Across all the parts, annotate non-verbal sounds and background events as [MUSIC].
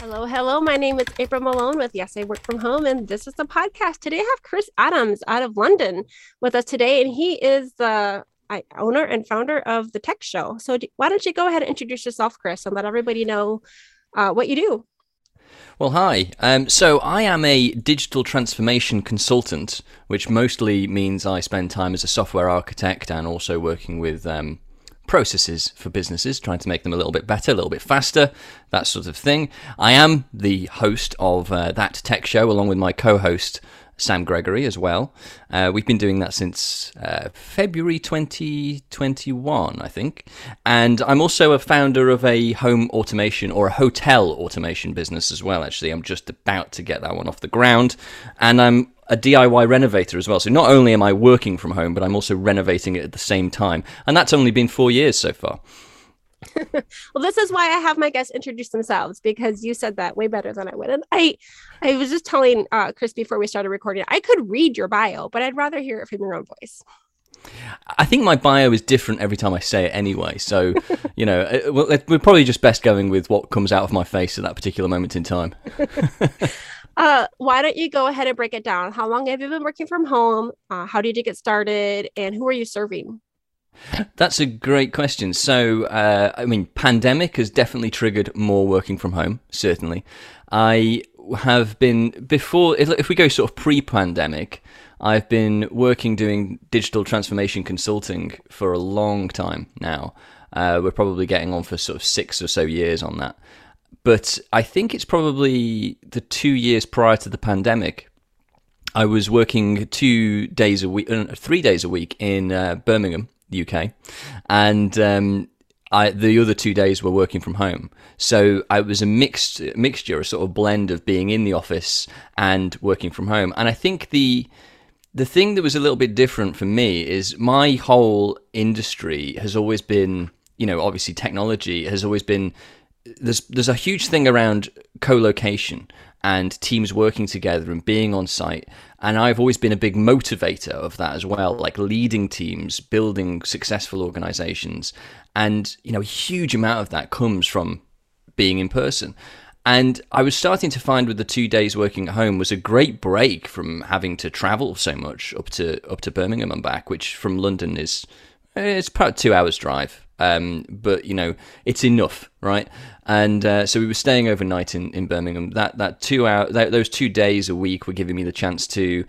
Hello, hello. My name is April Malone with Yes, I Work From Home, and this is the podcast. Today I have Chris Adams out of London with us today, and he is the owner and founder of the Tech Show. So, why don't you go ahead and introduce yourself, Chris, and let everybody know uh, what you do? Well, hi. Um, so, I am a digital transformation consultant, which mostly means I spend time as a software architect and also working with um, processes for businesses, trying to make them a little bit better, a little bit faster, that sort of thing. I am the host of uh, that tech show, along with my co host. Sam Gregory as well. Uh, we've been doing that since uh, February 2021, I think. And I'm also a founder of a home automation or a hotel automation business as well, actually. I'm just about to get that one off the ground. And I'm a DIY renovator as well. So not only am I working from home, but I'm also renovating it at the same time. And that's only been four years so far. [LAUGHS] well, this is why I have my guests introduce themselves because you said that way better than I would. And I, I was just telling uh, Chris before we started recording, I could read your bio, but I'd rather hear it from your own voice. I think my bio is different every time I say it anyway. So, [LAUGHS] you know, uh, we're probably just best going with what comes out of my face at that particular moment in time. [LAUGHS] Uh, why don't you go ahead and break it down? How long have you been working from home? Uh, how did you get started? And who are you serving? That's a great question. So, uh, I mean, pandemic has definitely triggered more working from home. Certainly, I have been before. If we go sort of pre-pandemic, I've been working doing digital transformation consulting for a long time now. Uh, we're probably getting on for sort of six or so years on that but I think it's probably the two years prior to the pandemic. I was working two days a week, uh, three days a week in uh, Birmingham, UK, and um, I, the other two days were working from home. So I was a mixed mixture, a sort of blend of being in the office and working from home. And I think the the thing that was a little bit different for me is my whole industry has always been, you know, obviously technology has always been there's there's a huge thing around co-location and teams working together and being on site. And I've always been a big motivator of that as well like leading teams building successful organizations. And you know a huge amount of that comes from being in person. And I was starting to find with the two days working at home was a great break from having to travel so much up to up to Birmingham and back which from London is eh, it's about two hours drive um, but you know, it's enough, right? And uh, so we were staying overnight in, in Birmingham. That that two hour that, those two days a week were giving me the chance to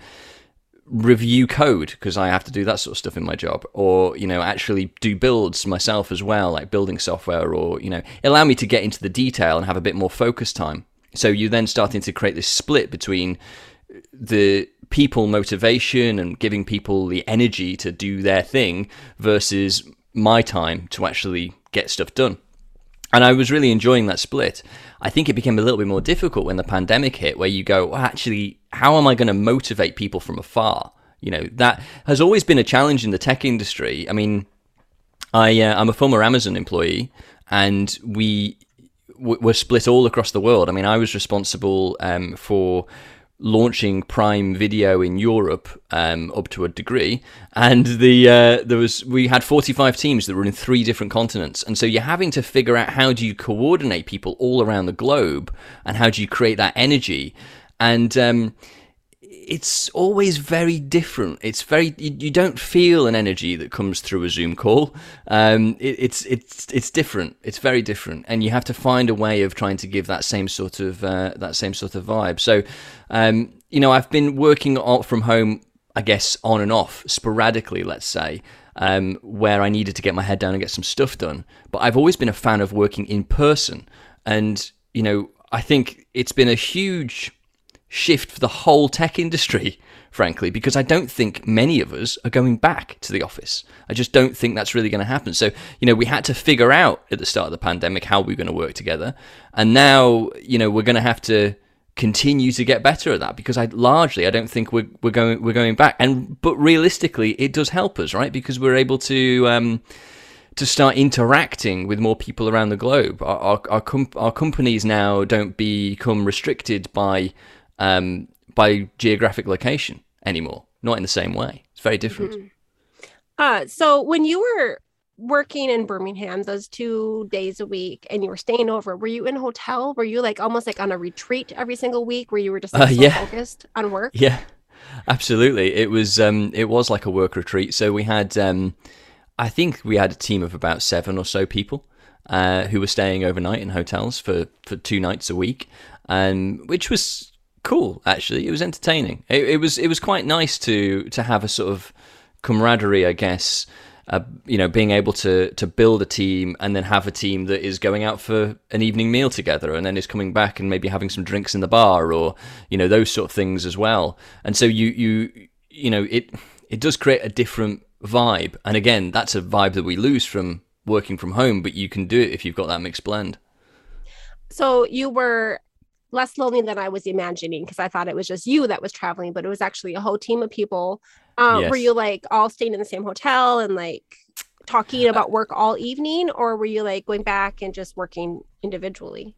review code because I have to do that sort of stuff in my job, or you know, actually do builds myself as well, like building software, or you know, allow me to get into the detail and have a bit more focus time. So you're then starting to create this split between the people motivation and giving people the energy to do their thing versus my time to actually get stuff done. And I was really enjoying that split. I think it became a little bit more difficult when the pandemic hit, where you go, well, actually, how am I going to motivate people from afar? You know, that has always been a challenge in the tech industry. I mean, I, uh, I'm a former Amazon employee, and we were split all across the world. I mean, I was responsible um, for launching Prime Video in Europe um, up to a degree, and the uh, there was we had 45 teams that were in three different continents, and so you're having to figure out how do you coordinate people all around the globe, and how do you create that energy, and um, it's always very different. It's very you, you, don't feel an energy that comes through a Zoom call. Um, it, it's it's it's different. It's very different, and you have to find a way of trying to give that same sort of uh, that same sort of vibe. So, um, you know, I've been working from home, I guess, on and off sporadically. Let's say. Um, where I needed to get my head down and get some stuff done. But I've always been a fan of working in person. And, you know, I think it's been a huge shift for the whole tech industry, frankly, because I don't think many of us are going back to the office. I just don't think that's really going to happen. So, you know, we had to figure out at the start of the pandemic how we are going to work together. And now, you know, we're going to have to continue to get better at that because I largely I don't think we're we're going we're going back and but realistically it does help us right because we're able to um, to start interacting with more people around the globe our our, our, our companies now don't become restricted by um, by geographic location anymore. Not in the same way. It's very different. Mm-hmm. Uh, so when you were working in Birmingham those two days a week and you were staying over, were you in a hotel? Were you like almost like on a retreat every single week where you were just like, Uh, so yeah. focused on work? Yeah, absolutely. It was um, it was like a work retreat. So we had, um, I think we had a team of about seven or so people uh, who were staying overnight in hotels for for two nights a week, um, which was cool. Actually, it was entertaining. It, it was it was quite nice to to have a sort of camaraderie, I guess. Uh, you know, being able to to build a team and then have a team that is going out for an evening meal together and then is coming back and maybe having some drinks in the bar or you know those sort of things as well. And so you you you know it it does create a different vibe. And again, that's a vibe that we lose from working from home, but you can do it if you've got that mixed blend. So you were less lonely than I was imagining because I thought it was just you that was traveling, but it was actually a whole team of people. Um, Were you like all staying in the same hotel and like talking about work all evening, or were you like going back and just working individually?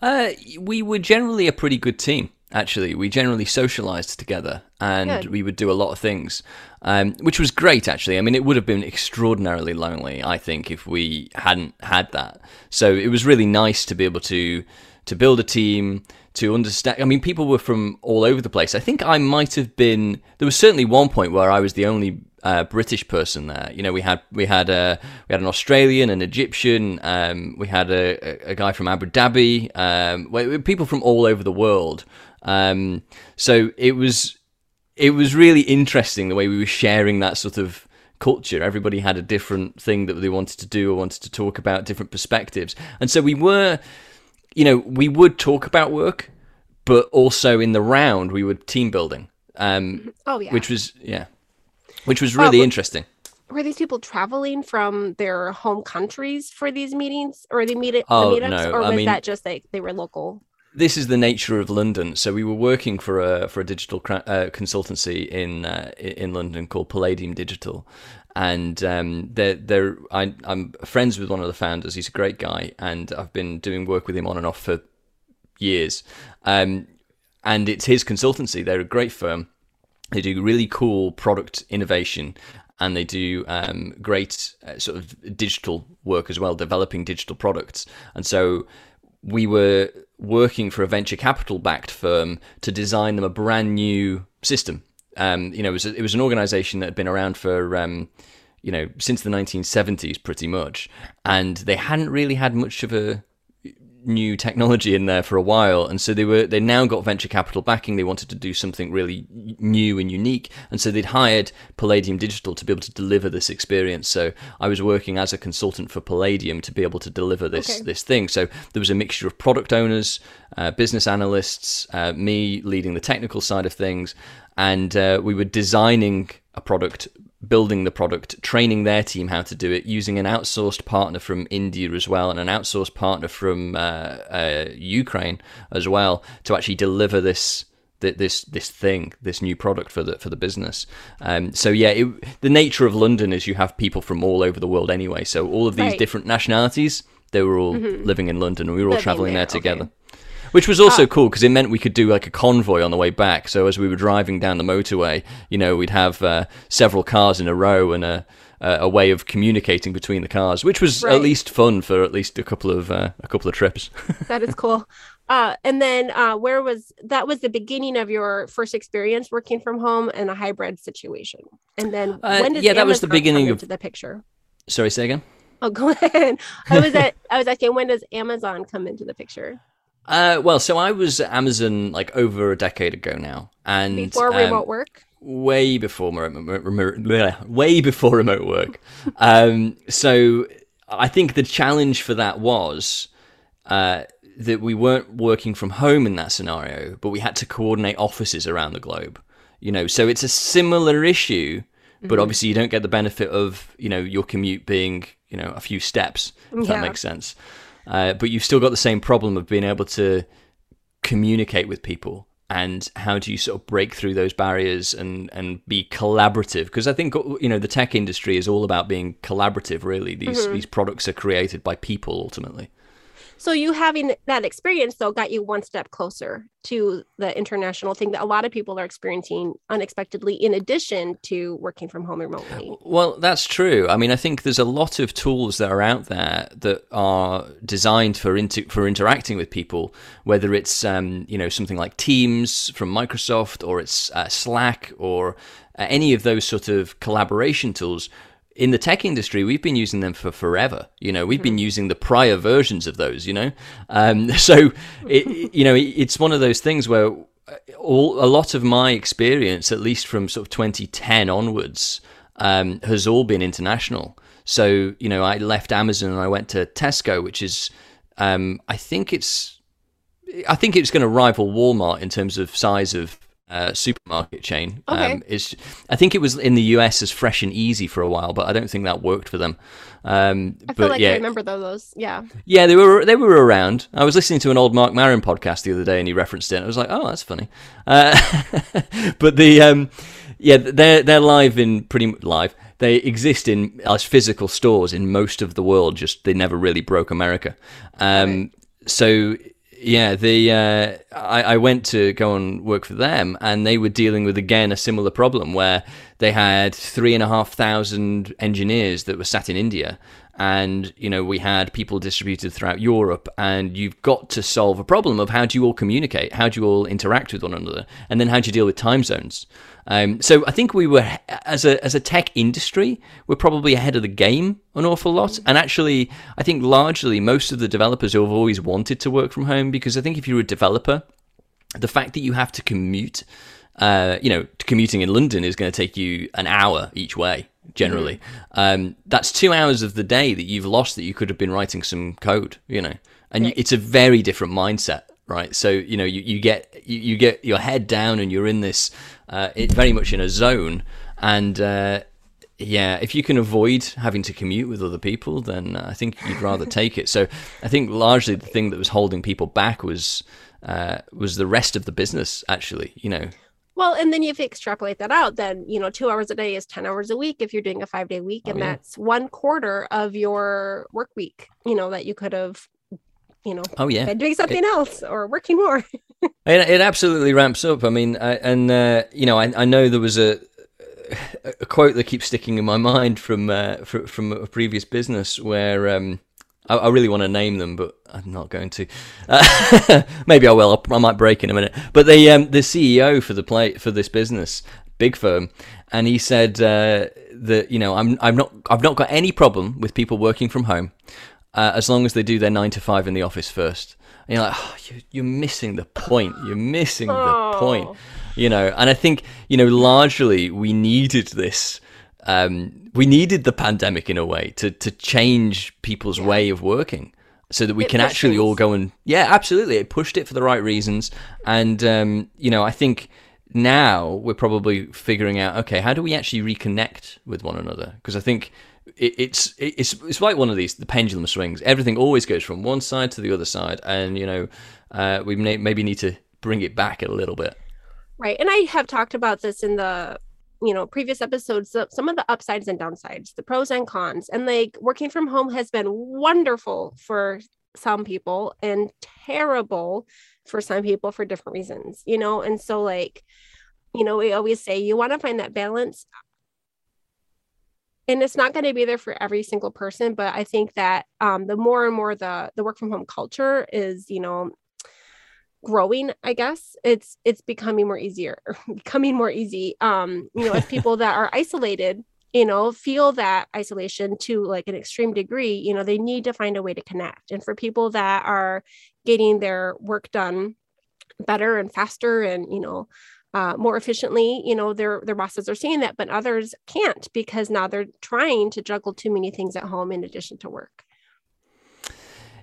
Uh, we were generally a pretty good team. Actually, we generally socialized together, and Good. we would do a lot of things, um, which was great. Actually, I mean, it would have been extraordinarily lonely, I think, if we hadn't had that. So it was really nice to be able to to build a team, to understand. I mean, people were from all over the place. I think I might have been. There was certainly one point where I was the only uh, British person there. You know, we had we had a we had an Australian, an Egyptian, um, we had a, a, a guy from Abu Dhabi, um, people from all over the world. Um, so it was it was really interesting the way we were sharing that sort of culture. Everybody had a different thing that they wanted to do or wanted to talk about, different perspectives, and so we were, you know, we would talk about work, but also in the round we were team building, um, [LAUGHS] Oh yeah. which was yeah, which was really interesting. were these people traveling from their home countries for these meetings or the meet Oh, the meetups, no, or I was mean- that just like they were local? this is the nature of London. So we were working for a for a digital uh, consultancy in uh, in London called Palladium Digital, and um, they're, they're I, I'm friends with one of the founders. He's a great guy, and I've been doing work with him on and off for years. Um, and it's his consultancy. They're a great firm. They do really cool product innovation, and they do um, great uh, sort of digital work as well, developing digital products. And so we were working for a venture capital backed firm to design them a brand new system. Um, you know, it was, it was an organization that had been around for, um, you know, since the 1970s pretty much. And they hadn't really had much of a new technology in there for a while. And so they were they now got venture capital backing. They wanted to do something really new and unique. And so they'd hired palladium digital to be able to deliver this experience. So i was working as a consultant for palladium to be able to deliver this Okay. this thing. So there was a mixture of product owners uh, business analysts uh, me leading the technical side of things and uh, we were designing a product building the product, training their team how to do it, using an outsourced partner from India as well, and an outsourced partner from uh, uh, Ukraine as well, to actually deliver this this this thing, this new product for the for the business. Um, so yeah, it, the nature of London is you have people from all over the world anyway. So all of these Right. different nationalities, they were all living in London, and we were all Living traveling there, there, okay. Which was also cool because it meant we could do like a convoy on the way back. So as we were driving down the motorway, you know, we'd have uh, several cars in a row and a a a way of communicating between the cars, which was Right. at least fun for at least a couple of uh, a couple of trips. [LAUGHS] That is cool. Uh, and then uh, where was that was the beginning of your first experience working from home in a hybrid situation. And then Uh, when did yeah, that was the beginning of- the picture? Sorry, say again. Oh, go [LAUGHS] ahead. I was at I was asking when does Amazon come into the picture? Uh, well, so I was at Amazon like over a decade ago now, and Before um, remote work? way before remote, remote, way before remote work. [LAUGHS] um, so I think the challenge for that was uh, that we weren't working from home in that scenario, but we had to coordinate offices around the globe. You know, so it's a similar issue, but obviously you don't get the benefit of you know your commute being you know a few steps. If Yeah. that makes sense. Uh, but you've still got the same problem of being able to communicate with people and how do you sort of break through those barriers and and be collaborative? Because i think you know the tech industry is all about being collaborative really. These these products are created by people ultimately So you having that experience though got you one step closer to the international thing that a lot of people are experiencing unexpectedly in addition to working from home remotely. Well, that's true. I mean, I think there's a lot of tools that are out there that are designed for inter- for interacting with people, whether it's um, you know something like Teams from Microsoft or it's uh, Slack or uh, any of those sort of collaboration tools in the tech industry, we've been using them for forever. You know, we've been using the prior versions of those. You know, um, [LAUGHS] so it, you know, it's one of those things where uh, all a lot of my experience, at least from sort of 2010 onwards, um, has all been international. So you know, I left Amazon and I went to Tesco, which is, um, I think it's, I think it's going to rival Walmart in terms of size of uh, supermarket chain. Okay. Um, it's, I think it was in the US as Fresh and Easy for a while, but I don't think that worked for them. Um, I feel like yeah, I remember those. Yeah. Yeah, they were they were around. I was listening to an old Marc Maron podcast the other day, and he referenced it. I was like, oh, that's funny. Uh, [LAUGHS] but the um, yeah, they're they're live in pretty live. They exist in as physical stores in most of the world. Just they never really broke America. Um, right. So yeah, the uh, I, I, went to go and work for them, and they were dealing with again a similar problem where they had three and a half thousand engineers that were sat in India, and you know we had people distributed throughout Europe, and you've got to solve a problem of how do you all communicate, how do you all interact with one another, and then how do you deal with time zones. Um, so I think we were as a as a tech industry, we're probably ahead of the game an awful lot. And actually, I think largely most of the developers who have always wanted to work from home because I think if you're a developer, the fact that you have to commute, uh, you know, commuting in London is going to take you an hour each way generally. Um, that's two hours of the day that you've lost that you could have been writing some code, you know, and right. you, it's a very different mindset right? So you know you, you get you, you get your head down and you're in this uh, it very much in a zone and. Uh, yeah, if you can avoid having to commute with other people, then I think you'd rather take it. So I think largely the thing that was holding people back was uh, was the rest of the business. Actually, you know. Well, and then if you extrapolate that out, then you know, two hours a day is ten hours a week if you're doing a five day week, oh, and yeah. that's one quarter of your work week. You know that you could have you know, oh yeah, doing something it, else or working more. [LAUGHS] it, it absolutely ramps up. I mean, I, and uh, you know, I, I know there was a a quote that keeps sticking in my mind from uh, from, from a previous business where um, I, I, really want to name them, but I'm not going to. Uh, [LAUGHS] maybe I will. I might break in a minute. But the um, the CEO for the play for this business, big firm, and he said uh, that you know I'm I'm not I've not got any problem with people working from home uh, as long as they do their nine to five in the office first. And you're like, oh, you're, missing the point. You're missing oh. the point. You know, and I think you know largely we needed this. Um, we needed the pandemic in a way to to change people's yeah. way of working so that we it can actually all go and yeah absolutely it pushed it for the right reasons and um, you know i think now we're probably figuring out okay how do we actually reconnect with one another because i think it, it's it's it's like one of these the pendulum swings. Everything always goes from one side to the other side, and you know uh, we may, maybe need to bring it back a little bit. Right, and I have talked about this in the you know previous episodes some of the upsides and downsides the pros and cons. And like working from home has been wonderful for some people and terrible for some people for different reasons you know? And so like you know we always say you want to find that balance. And it's not going to be there for every single person but i think that um, the more and more the the work from home culture is you know growing i guess it's it's becoming more easier [LAUGHS] becoming more easy. Um you know as [LAUGHS] people that are isolated you know feel that isolation to like an extreme degree you know they need to find a way to connect. And for people that are getting their work done better and faster and you know uh, more efficiently you know their their bosses are seeing that but others can't because now they're trying to juggle too many things at home in addition to work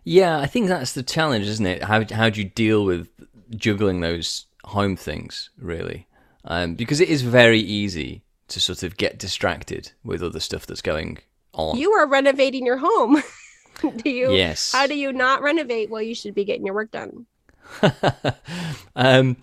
yeah i think that's the challenge isn't it? How, how do you deal with juggling those home things really? Um, because it is very easy to sort of get distracted with other stuff that's going on. You are renovating your home. [LAUGHS] Do you yes. how do you not renovate well you should be getting your work done? [LAUGHS] Um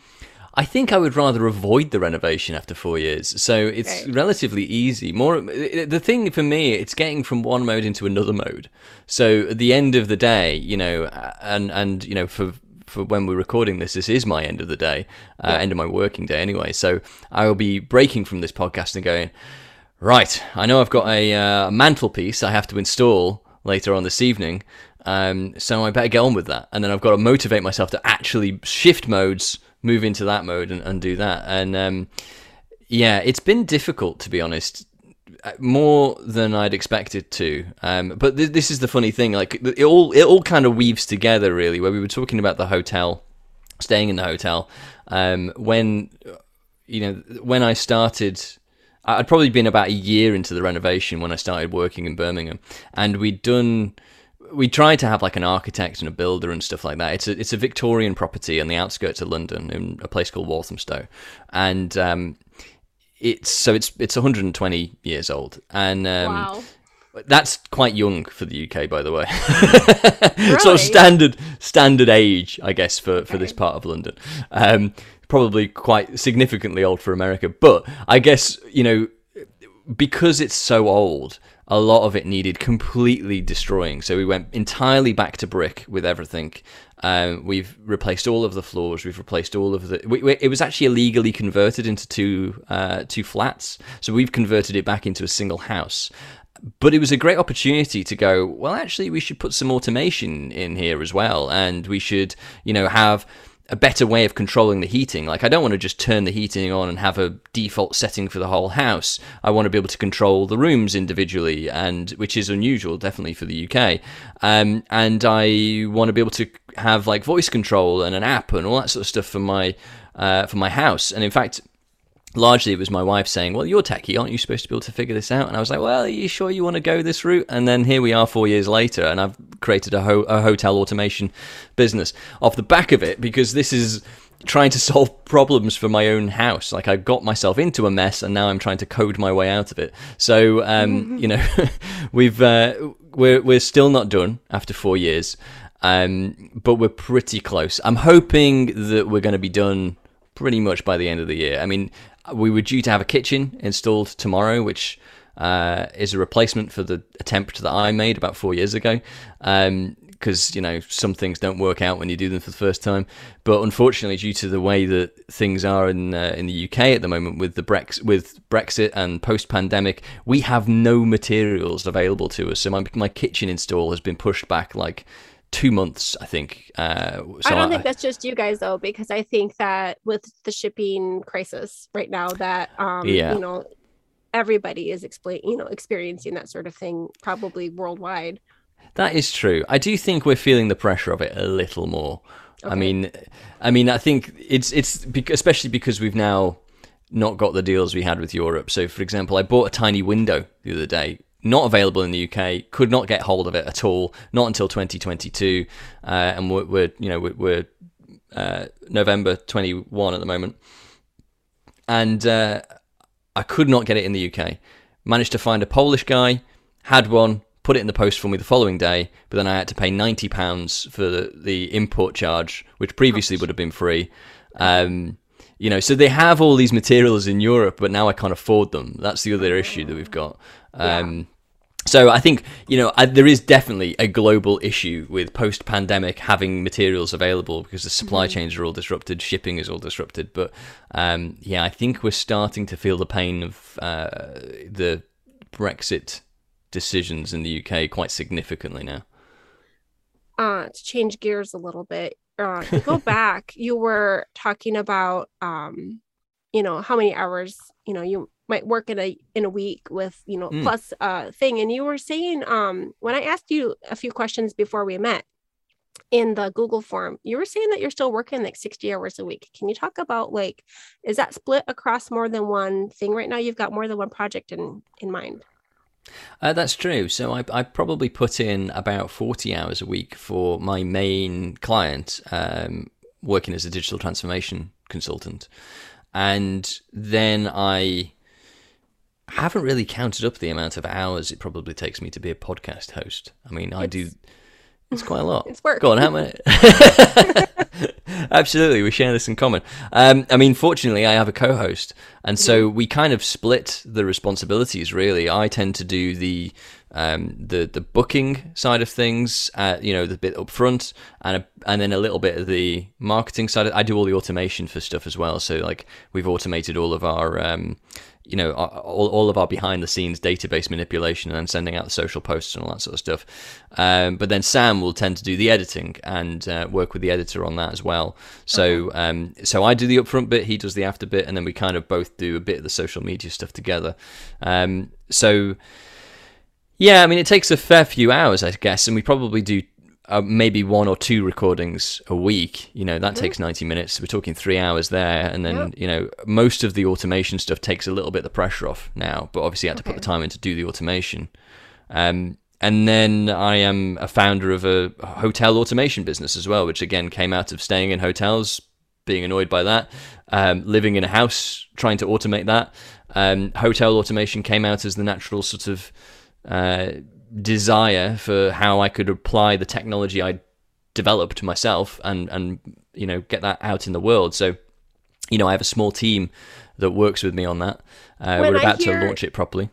I think I would rather avoid the renovation after four years. So it's Right. relatively easy. More the thing for me, it's getting from one mode into another mode. So at the end of the day, you know, and and you know for. For when we're recording this, this is my end of the day, uh, Yeah. end of my working day anyway. So I will be breaking from this podcast and going, right, I know I've got a uh, mantelpiece I have to install later on this evening. Um, so I better get on with that. And then I've got to motivate myself to actually shift modes, move into that mode and, and do that. And um, yeah, it's been difficult to be honest, uh, more than I'd expected to. Um, but th- this is the funny thing, like it all it all kind of weaves together really. Where we were talking about the hotel, staying in the hotel, um, when you know when I started. I'd probably been about a year into the renovation when I started working in Birmingham, and we'd done we tried to have like an architect and a builder and stuff like that. It's a it's a Victorian property on the outskirts of London in a place called Walthamstow, and um, it's so it's it's 120 years old, and um, wow. that's quite young for the UK, by the way. Really? [LAUGHS] sort of standard standard age, I guess, for, for this part of London. Um, probably quite significantly old for America, but I guess you know because it's so old. A lot of it needed completely destroying, so we went entirely back to brick with everything. Um, we've replaced all of the floors. We've replaced all of the. We, we, it was actually illegally converted into two uh, two flats, so we've converted it back into a single house but it was a great opportunity to go well actually we should put some automation in here as well and we should you know have a better way of controlling the heating. Like i don't want to just turn the heating on and have a default setting for the whole house. I want to be able to control the rooms individually and which is unusual definitely for the uk um, and i want to be able to have like voice control and an app and all that sort of stuff for my uh, for my house. And in fact largely it was my wife saying, "Well, you're techie, aren't you supposed to be able to figure this out?" And I was like, "Well, are you sure you want to go this route?" And then here we are, four years later, and I've created a, ho- a hotel automation business off the back of it because this is trying to solve [LAUGHS] problems for my own house. Like I got myself into a mess, and now I'm trying to code my way out of it. So, um, [LAUGHS] you know, [LAUGHS] we've uh, we're we're still not done after four years. Um, but we're pretty close. I'm hoping that we're going to be done pretty much by the end of the year. I mean, we were due to have a kitchen installed tomorrow, which uh, is a replacement for the attempt that I made about four years ago. Because you know some things don't work out when you do them for the first time, but unfortunately, due to the way that things are in uh, in the UK at the moment with the Brex with Brexit and post pandemic, we have no materials available to us. So my my kitchen install has been pushed back like two months, I think. Uh, so I don't think that's just you guys though, because I think that with the shipping crisis right now, that um, Yeah. you know, everybody is explain, you know, experiencing that sort of thing, probably worldwide. That is true. I do think we're feeling the pressure of it a little more. I mean, I mean, I think it's it's especially because we've now not got the deals we had with Europe. So, for example, I bought a tiny window the other day, not available in the UK. Could not get hold of it at all, not until 2022, uh, and we're, we're you know we're, we're uh, November 21 at the moment, and uh, I could not get it in the UK. Managed to find a Polish guy, had one, put it in the post for me the following day, but then I had to pay ninety pounds for the, the import charge, which previously would have been free. Um, you know, so they have all these materials in Europe, but now I can't afford them. That's the other issue that we've got. Um, So I think you know I, there is definitely a global issue with post-pandemic having materials available because the supply chains are all disrupted, shipping is all disrupted. But um, yeah, I think we're starting to feel the pain of uh, the Brexit decisions in the UK quite significantly now. uh to change gears a little bit uh go [LAUGHS] back you were talking about um you know how many hours you know you might work in a in a week with you know Mm. plus uh thing and you were saying um when i asked you a few questions before we met in the google form you were saying that you're still working like 60 hours a week can you talk about like is that split across more than one thing right now you've got more than one project in in mind Uh, that's true. So I, I probably put in about 40 hours a week for my main client, um, working as a digital transformation consultant. And then I haven't really counted up the amount of hours it probably takes me to be a podcast host. I mean, I do. It's- It's quite a lot. [LAUGHS] it's work Go on, how many? [LAUGHS] Absolutely, we share this in common. Um, I mean, fortunately, I have a co-host, and so we kind of split the responsibilities. Really, I tend to do the um, the the booking side of things, uh, you know, the bit up front, and a, and then a little bit of the marketing side. I do all the automation for stuff as well. So like we've automated all of our um, you know all, all of our behind the scenes database manipulation and then sending out the social posts and all that sort of stuff um, but then sam will tend to do the editing and uh, work with the editor on that as well so uh-huh. um, so i do the upfront bit he does the after bit and then we kind of both do a bit of the social media stuff together um, so yeah i mean it takes a fair few hours i guess and we probably do uh, maybe one or two recordings a week. You know, that mm-hmm. takes 90 minutes. We're talking three hours there. And then, yep. you know, most of the automation stuff takes a little bit of the pressure off now, but obviously I had to put the time in to do the automation. Um, and then I am a founder of a hotel automation business as well, which again came out of staying in hotels, being annoyed by that, um, living in a house, trying to automate that. Um, hotel automation came out as the natural sort of uh, desire for how I could apply the technology I developed myself and and you know get that out in the world. So you know I have a small team that works with me on that. Uh, we're about hear, to launch it properly.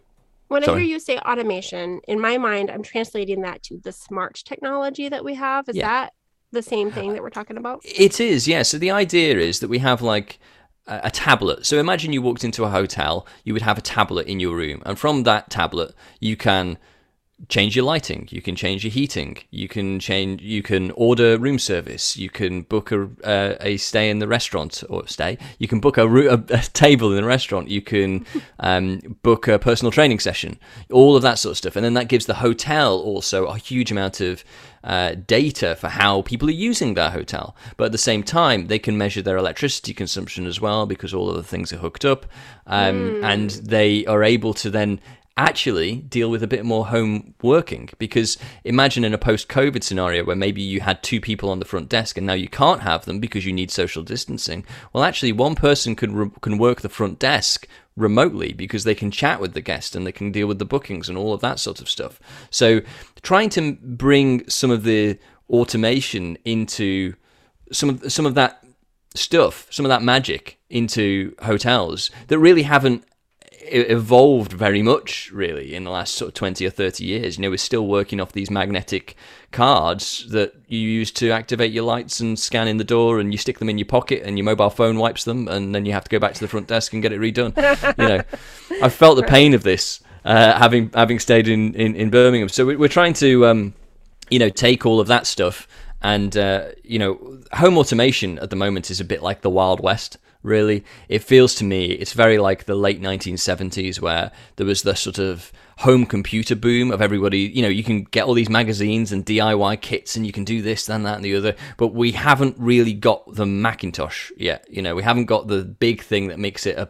When Sorry. I hear you say automation, in my mind, I'm translating that to the smart technology that we have. Is yeah. that the same thing that we're talking about? It is, yeah. So the idea is that we have like a tablet. So imagine you walked into a hotel, you would have a tablet in your room, and from that tablet, you can change your lighting you can change your heating you can change you can order room service you can book a, uh, a stay in the restaurant or stay you can book a, a, a table in the restaurant you can [LAUGHS] um, book a personal training session all of that sort of stuff and then that gives the hotel also a huge amount of uh, data for how people are using their hotel. But at the same time, they can measure their electricity consumption as well because all of the things are hooked up. Um, mm. And they are able to then actually deal with a bit more home working because imagine in a post covid scenario where maybe you had two people on the front desk and now you can't have them because you need social distancing. Well actually one person can re- can work the front desk remotely because they can chat with the guest and they can deal with the bookings and all of that sort of stuff. So trying to bring some of the automation into some of some of that stuff some of that magic into hotels that really haven't evolved very much really in the last sort of 20 or 30 years. You know we're still working off these magnetic cards that you use to activate your lights and scan in the door and you stick them in your pocket and your mobile phone wipes them and then you have to go back to the front desk and get it redone. You know [LAUGHS] i've felt the pain of this uh, having having stayed in, in, in birmingham. So we're trying to um, you know take all of that stuff and uh, you know home automation at the moment is a bit like the wild west really. It feels to me it's very like the late 1970s where there was the sort of home computer boom of everybody, you know, you can get all these magazines and DIY kits and you can do this, then that, and the other, but we haven't really got the Macintosh yet. You know, we haven't got the big thing that makes it a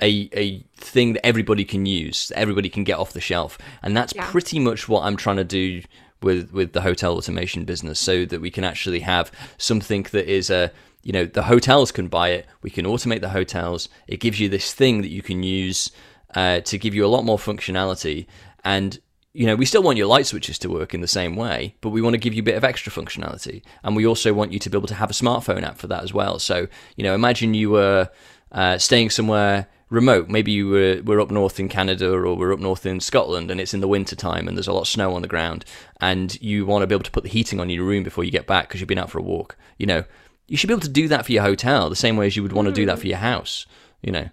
a, a thing that everybody can use, that everybody can get off the shelf. And that's yeah. pretty much what I'm trying to do with with the hotel automation business so that we can actually have something that is a you know the hotels can buy it. We can automate the hotels. It gives you this thing that you can use uh, to give you a lot more functionality. And you know we still want your light switches to work in the same way but we want to give you a bit of extra functionality. And we also want you to be able to have a smartphone app for that as well. So you know imagine you were uh, staying somewhere remote maybe you were, were up north in canada or we're up north in scotland and it's in the winter time and there's a lot of snow on the ground and you want to be able to put the heating on your room before you get back because you've been out for a walk you know you should be able to do that for your hotel the same way as you would want to do that hmm. for your house, you know.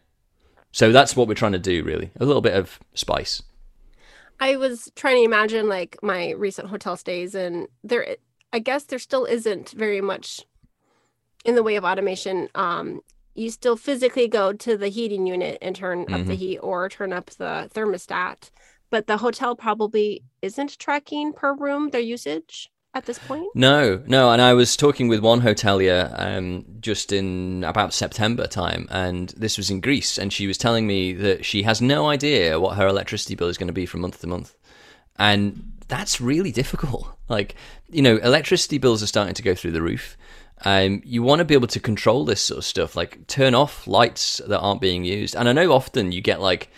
So that's what we're trying to do, really. A little bit of spice. I was trying to imagine like my recent hotel stays, and there, I guess there still isn't very much in the way of automation. Um, you still physically go to the heating unit and turn up mm-hmm. the heat or turn up the thermostat, but the hotel probably isn't tracking per room their usage at this point? No, no. And I was talking with one hotelier um, just in about September time, and this was in Greece, and she was telling me that she has no idea what her electricity bill is going to be from month to month, and that's really difficult. Like, you know, electricity bills are starting to go through the roof. Um, you want to be able to control this sort of stuff, like turn off lights that aren't being used. And I know often you get like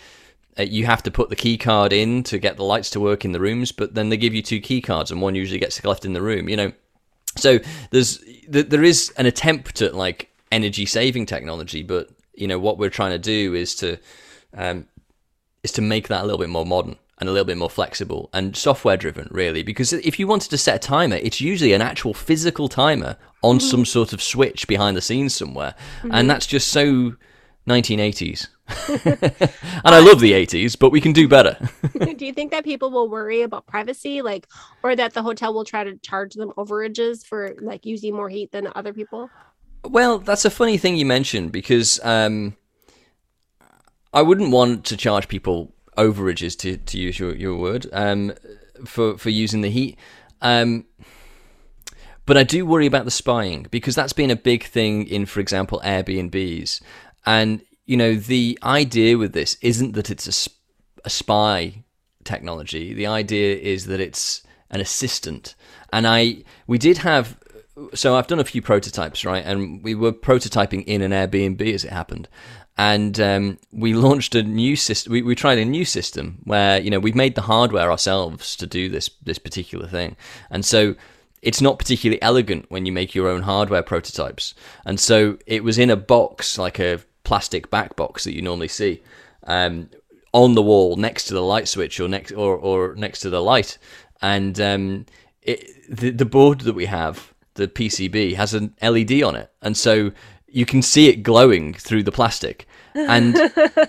uh, you have to put the key card in to get the lights to work in the rooms, but then they give you two key cards and one usually gets left in the room, you know. So there's there is an attempt at like energy saving technology, but you know what we're trying to do is to um, is to make that a little bit more modern and a little bit more flexible and software driven, really. Because if you wanted to set a timer, it's usually an actual physical timer on some sort of switch behind the scenes somewhere, mm-hmm. and that's just so 1980s. [LAUGHS] and I love the 80s, but we can do better. [LAUGHS] do you think that people will worry about privacy, like, or that the hotel will try to charge them overages for like using more heat than other people? Well, that's a funny thing you mentioned because um, I wouldn't want to charge people overages to, to use your, your word um, for for using the heat. Um, but I do worry about the spying because that's been a big thing in, for example, Airbnbs. And you know, the idea with this isn't that it's a, a spy technology. The idea is that it's an assistant. And I we did have so I've done a few prototypes, right? And we were prototyping in an Airbnb as it happened. And um, we launched a new system. We, we tried a new system where you know we've made the hardware ourselves to do this this particular thing, and so it's not particularly elegant when you make your own hardware prototypes. And so it was in a box, like a plastic back box that you normally see, um, on the wall next to the light switch or next or, or next to the light. And um, it, the, the board that we have the PCB has an LED on it, and so you can see it glowing through the plastic. And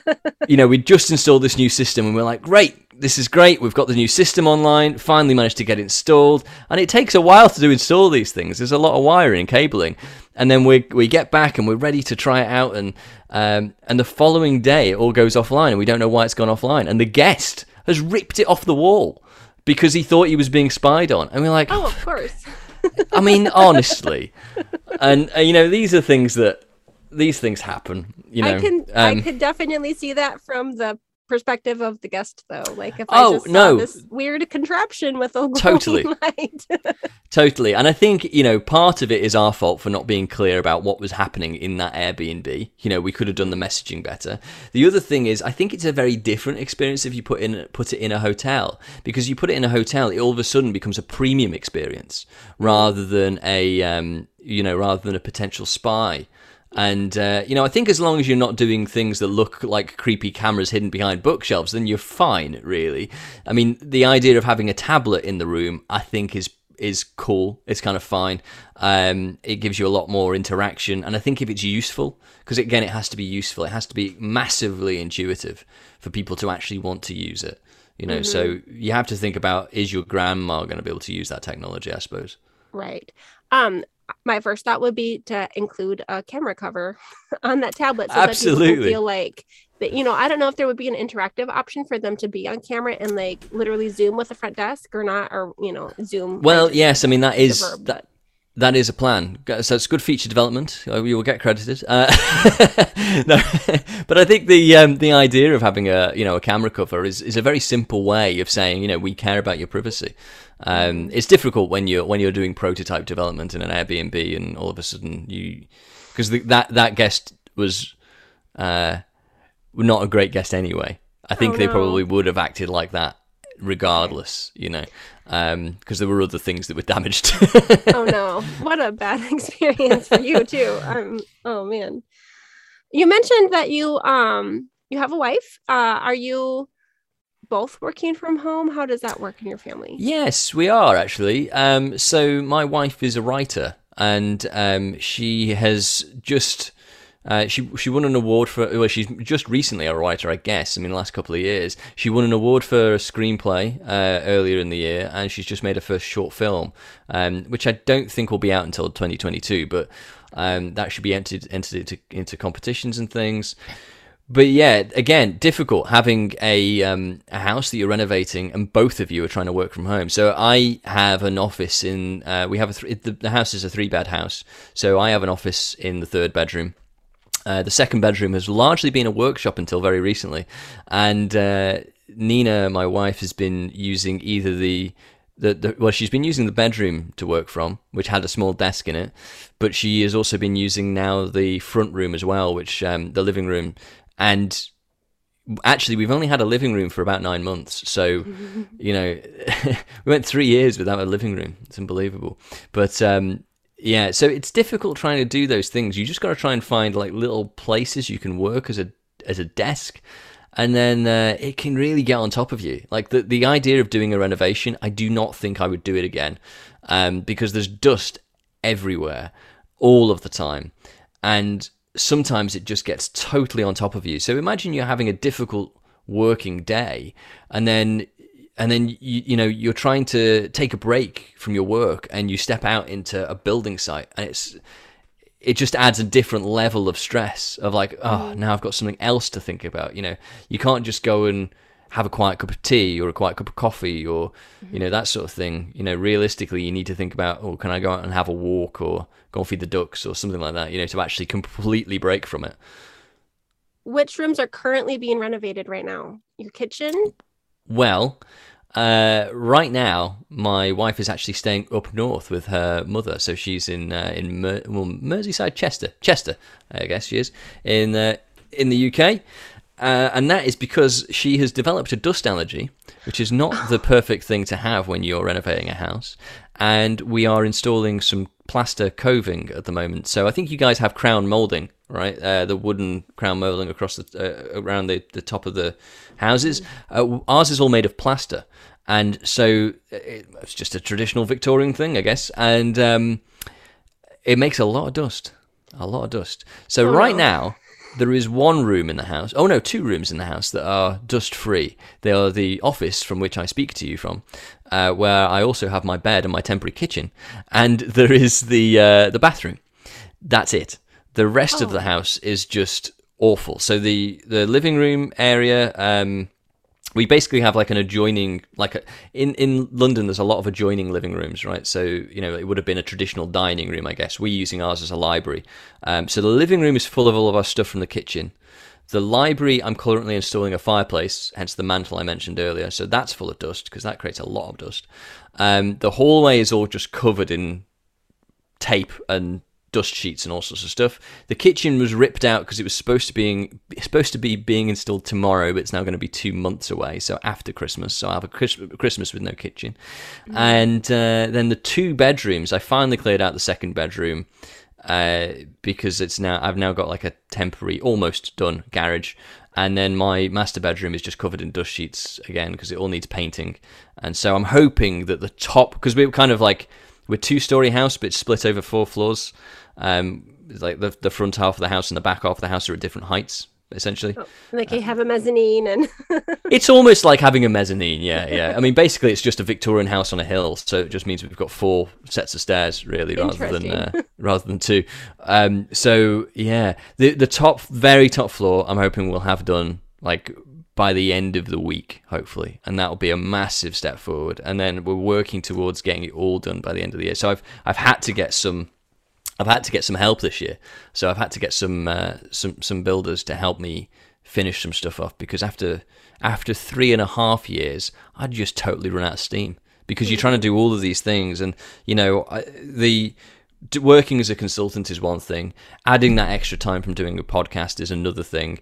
[LAUGHS] you know, we just installed this new system, and we're like, great, this is great. We've got the new system online. Finally managed to get installed, and it takes a while to do install these things. There's a lot of wiring, cabling, and then we we get back and we're ready to try it out, and um, and the following day it all goes offline, and we don't know why it's gone offline, and the guest has ripped it off the wall because he thought he was being spied on, and we're like, oh, of course. [LAUGHS] I mean, honestly, and uh, you know, these are things that these things happen. You know, I can um, I could definitely see that from the perspective of the guest though. Like if i oh, just saw this weird contraption with a totally. [LAUGHS] light. [LAUGHS] Totally. And i think you know part of it is our fault for not being clear about what was happening in that airbnb. You know we could have done the messaging better. The other thing is i think it's a very different experience if you put in put it in a hotel. Because you put it in a hotel it all of a sudden becomes a premium experience rather than a um, you know rather than a potential spy and uh, you know, I think as long as you're not doing things that look like creepy cameras hidden behind bookshelves, then you're fine. Really, I mean, the idea of having a tablet in the room, I think, is is cool. It's kind of fine. Um, it gives you a lot more interaction, and I think if it's useful, because again, it has to be useful. It has to be massively intuitive for people to actually want to use it. You know, mm-hmm. so you have to think about: is your grandma going to be able to use that technology? I suppose. Right. Um, my first thought would be to include a camera cover [LAUGHS] on that tablet so Absolutely. that people feel like that you know i don't know if there would be an interactive option for them to be on camera and like literally zoom with the front desk or not or you know zoom well yes i mean that is that that is a plan. So it's good feature development. Uh, you will get credited. Uh, [LAUGHS] no, [LAUGHS] but I think the um, the idea of having a you know a camera cover is, is a very simple way of saying you know we care about your privacy. Um, it's difficult when you're when you're doing prototype development in an Airbnb and all of a sudden you because that that guest was uh, not a great guest anyway. I think oh, they probably would have acted like that regardless, you know, because um, there were other things that were damaged. [LAUGHS] oh no, [LAUGHS] what a bad [LAUGHS] experience for you too. Um, oh man, you mentioned that you um you have a wife. Uh, are you both working from home? How does that work in your family? Yes, we are actually. Um, so my wife is a writer, and um, she has just uh, she she won an award for well she's just recently a writer I guess I mean the last couple of years. She won an award for a screenplay uh, earlier in the year and she's just made her first short film um, which I don't think will be out until 2022 but um, that should be entered entered into, into competitions and things. But yeah again difficult having a um, a house that you're renovating and both of you are trying to work from home. So I have an office in uh, we have a th- the, the house is a three bed house. So I have an office in the third bedroom uh, the second bedroom has largely been a workshop until very recently, and uh, Nina, my wife, has been using either the, the, the well, she's been using the bedroom to work from, which had a small desk in it, but she has also been using now the front room as well, which um, the living room, and actually we've only had a living room for about nine months. So [LAUGHS] you know [LAUGHS] we went three years without a living room. It's unbelievable. But um, yeah so it's difficult trying to do those things you just got to try and find like little places you can work as a as a desk and then uh, it can really get on top of you like the, the idea of doing a renovation i do not think i would do it again um, because there's dust everywhere all of the time and sometimes it just gets totally on top of you. So imagine you're having a difficult working day and then and then you, you know you're trying to take a break from your work and you step out into a building site and it's it just adds a different level of stress of like oh now I've got something else to think about you know? You can't just go and have a quiet cup of tea or a quiet cup of coffee or mm-hmm. you know that sort of thing. You know realistically you need to think about oh can i go out and have a walk or go and feed the ducks or something like that you know to actually completely break from it. Which rooms are currently being renovated right now? Your kitchen well uh, right now, my wife is actually staying up north with her mother, so she's in uh, in Mer- well, Merseyside, Chester, Chester, I guess she is in uh, in the UK, uh, and that is because she has developed a dust allergy, which is not the perfect thing to have when you're renovating a house. And we are installing some plaster coving at the moment. So I think you guys have crown molding, right? Uh, the wooden crown molding across the uh, around the, the top of the houses. Uh, ours is all made of plaster, and so it's just a traditional Victorian thing, I guess. And um, it makes a lot of dust, a lot of dust. So oh, right no. now there is one room in the house. Oh no, two rooms in the house that are dust free. They are the office from which I speak to you from, uh, where I also have my bed and my temporary kitchen, and there is the uh, the bathroom. That's it. The rest oh. of the oh. house is just awful. So the the living room area. Um, we basically have like an adjoining like a, in in London there's a lot of adjoining living rooms right? So you know it would have been a traditional dining room I guess. We're using ours as a library. Um, so the living room is full of all of our stuff from the kitchen. The library I'm currently installing a fireplace hence the mantle I mentioned earlier. So that's full of dust because that creates a lot of dust. Um, the hallway is all just covered in tape and dust sheets and all sorts of stuff. The kitchen was ripped out because it was supposed to being supposed to be being installed tomorrow, but it's now going to be two months away, so after Christmas. So I have a Christmas with no kitchen, mm-hmm. and uh, then the two bedrooms. I finally cleared out the second bedroom uh, because it's now I've now got like a temporary, almost done garage. And then my master bedroom is just covered in dust sheets again because it all needs painting. And so I'm hoping that the top, because we are kind of like, we're two story house, but it's split over four floors. Um, like the the front half of the house and the back half of the house are at different heights essentially. Oh, like you have a mezzanine and [LAUGHS] It's almost like having a mezzanine, yeah, yeah. I mean basically it's just a Victorian house on a hill, so it just means we've got four sets of stairs really rather than uh, rather than two. Um, so yeah, the the top very top floor I'm hoping we'll have done like by the end of the week, hopefully, and that'll be a massive step forward. And then we're working towards getting it all done by the end of the year. So I've I've had to get some I've had to get some help this year. So I've had to get some uh, some some builders to help me finish some stuff off because after after three and a half years, I'd just totally run out of steam because you're trying to do all of these things, and you know I, the working as a consultant is one thing. Adding that extra time from doing a podcast is another thing.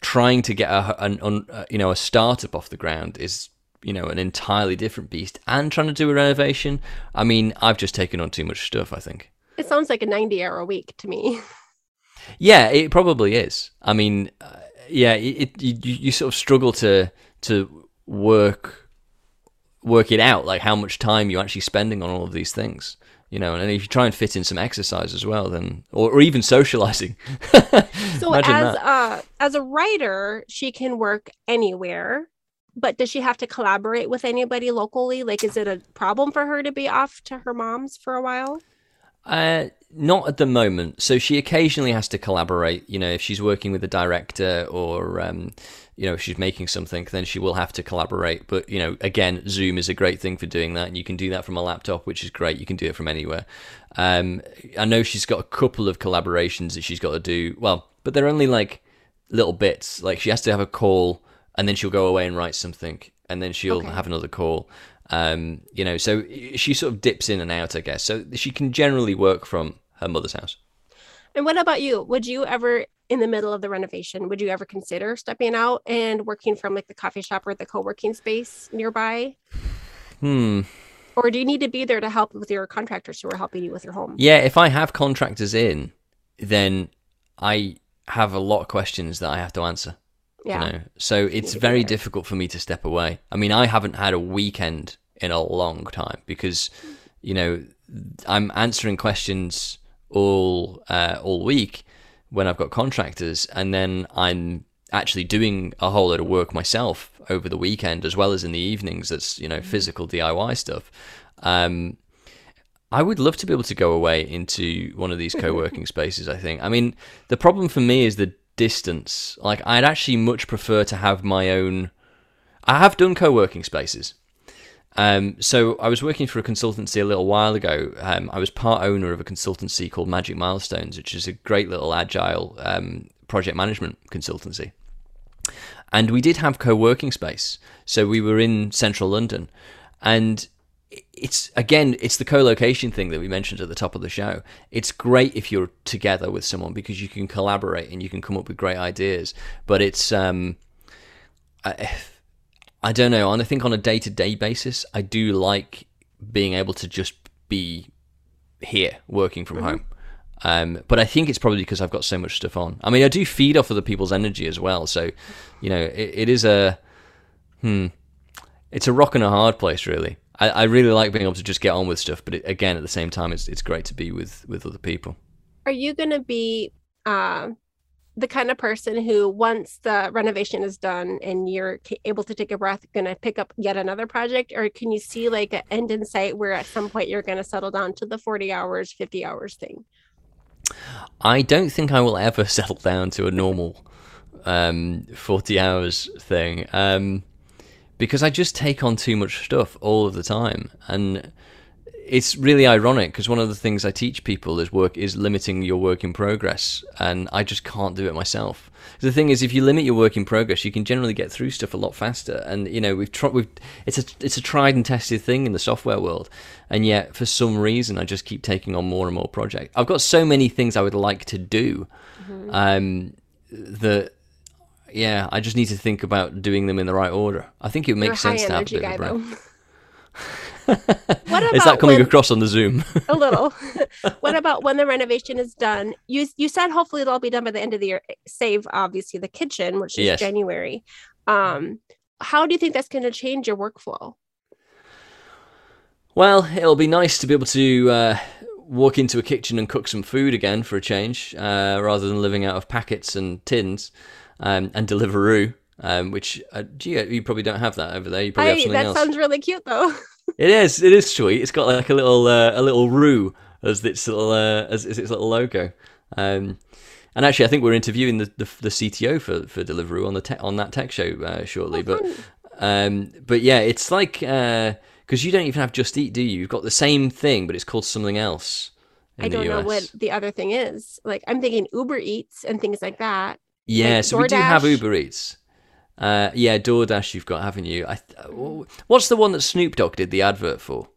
Trying to get a, an, uh, you know a startup off the ground is you know an entirely different beast, and trying to do a renovation. I mean, I've just taken on too much stuff. I think. It sounds like a 90 hour week to me. Yeah, it probably is. I mean, uh, yeah, it, it you, you sort of struggle to to work work it out like how much time you're actually spending on all of these things you know and if you try and fit in some exercise as well then or, or even socializing [LAUGHS] so as uh, as a writer she can work anywhere but does she have to collaborate with anybody locally like is it a problem for her to be off to her mom's for a while uh, not at the moment. So she occasionally has to collaborate. You know, if she's working with a director or, um, you know, if she's making something, then she will have to collaborate. But, you know, again, Zoom is a great thing for doing that. And you can do that from a laptop, which is great. You can do it from anywhere. Um, I know she's got a couple of collaborations that she's got to do. Well, but they're only like little bits. Like she has to have a call and then she'll go away and write something and then she'll okay. have another call um, you know, so she sort of dips in and out, I guess. So she can generally work from her mother's house. And what about you? Would you ever in the middle of the renovation, would you ever consider stepping out and working from like the coffee shop or the co-working space nearby? Hmm. Or do you need to be there to help with your contractors who are helping you with your home? Yeah, if I have contractors in, then I have a lot of questions that I have to answer. Yeah. You know? So it's very difficult for me to step away. I mean, I haven't had a weekend in a long time because, you know, I'm answering questions all uh, all week when I've got contractors, and then I'm actually doing a whole lot of work myself over the weekend as well as in the evenings. That's you know physical DIY stuff. Um, I would love to be able to go away into one of these [LAUGHS] co-working spaces. I think. I mean, the problem for me is the distance. Like, I'd actually much prefer to have my own. I have done co-working spaces. Um, so I was working for a consultancy a little while ago. Um, I was part owner of a consultancy called Magic Milestones, which is a great little agile um, project management consultancy. And we did have co-working space. So we were in central London, and it's again it's the co-location thing that we mentioned at the top of the show it's great if you're together with someone because you can collaborate and you can come up with great ideas but it's um I, I don't know and i think on a day-to-day basis i do like being able to just be here working from home um, but I think it's probably because I've got so much stuff on. I mean, I do feed off other people's energy as well. So, you know, it, it is a, hmm, it's a rock and a hard place, really. I, I really like being able to just get on with stuff, but it, again, at the same time, it's it's great to be with with other people. Are you going to be uh, the kind of person who, once the renovation is done and you're able to take a breath, going to pick up yet another project? Or can you see like an end in sight where at some point you're going to settle down to the 40 hours, 50 hours thing? I don't think I will ever [LAUGHS] settle down to a normal um, 40 hours thing um, because I just take on too much stuff all of the time. And it's really ironic because one of the things I teach people is work is limiting your work in progress, and I just can't do it myself. The thing is, if you limit your work in progress, you can generally get through stuff a lot faster. And you know, we've tried, we've it's a it's a tried and tested thing in the software world, and yet for some reason, I just keep taking on more and more projects. I've got so many things I would like to do, um, that yeah, I just need to think about doing them in the right order. I think it makes sense to have a bit of a break. though. [LAUGHS] what about Is that coming when- across on the Zoom? a little. [LAUGHS] [LAUGHS] what about when the renovation is done? You you said hopefully it'll all be done by the end of the year. Save obviously the kitchen, which is Yes. January. Um, how do you think that's going to change your workflow? Well, it'll be nice to be able to uh, walk into a kitchen and cook some food again for a change, uh, rather than living out of packets and tins um, and Deliveroo. Um, which, uh, gee, you probably don't have that over there. You probably have I, something that else. sounds really cute though. [LAUGHS] It is. It is sweet. It's got like a little uh, a little roo as its little uh, as, as its little logo. Um, and actually, I think we're interviewing the, the, the CTO for, for Deliveroo on the te- on that tech show uh, shortly. but um, but yeah, it's like because you don't even have Just Eat, do you? You've got the same thing, but it's called something else. In I don't know US. what the other thing is. Like I'm thinking Uber Eats and things like that. Yeah, like so we do have Uber Eats. Uh, yeah, DoorDash you've got, haven't you? I th- what's the one that Snoop Dogg did the advert for?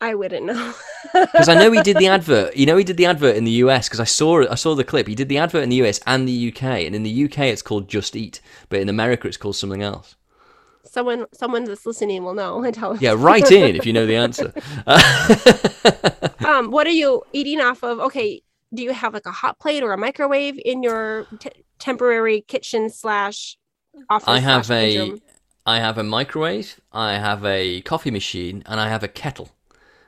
I wouldn't know. [LAUGHS] Because I know he did the advert. You know, he did the advert in the US because I saw I saw the clip. He did the advert in the US and the UK, and in the UK it's called Just Eat, but in America it's called something else. someone someone that's listening will know and tell us. Yeah, write in if you know the [LAUGHS] answer. um, what are you eating off of? Okay, do you have like a hot plate or a microwave in your t- temporary kitchen slash office? I have slash a bedroom? I have a microwave, I have a coffee machine, and I have a kettle.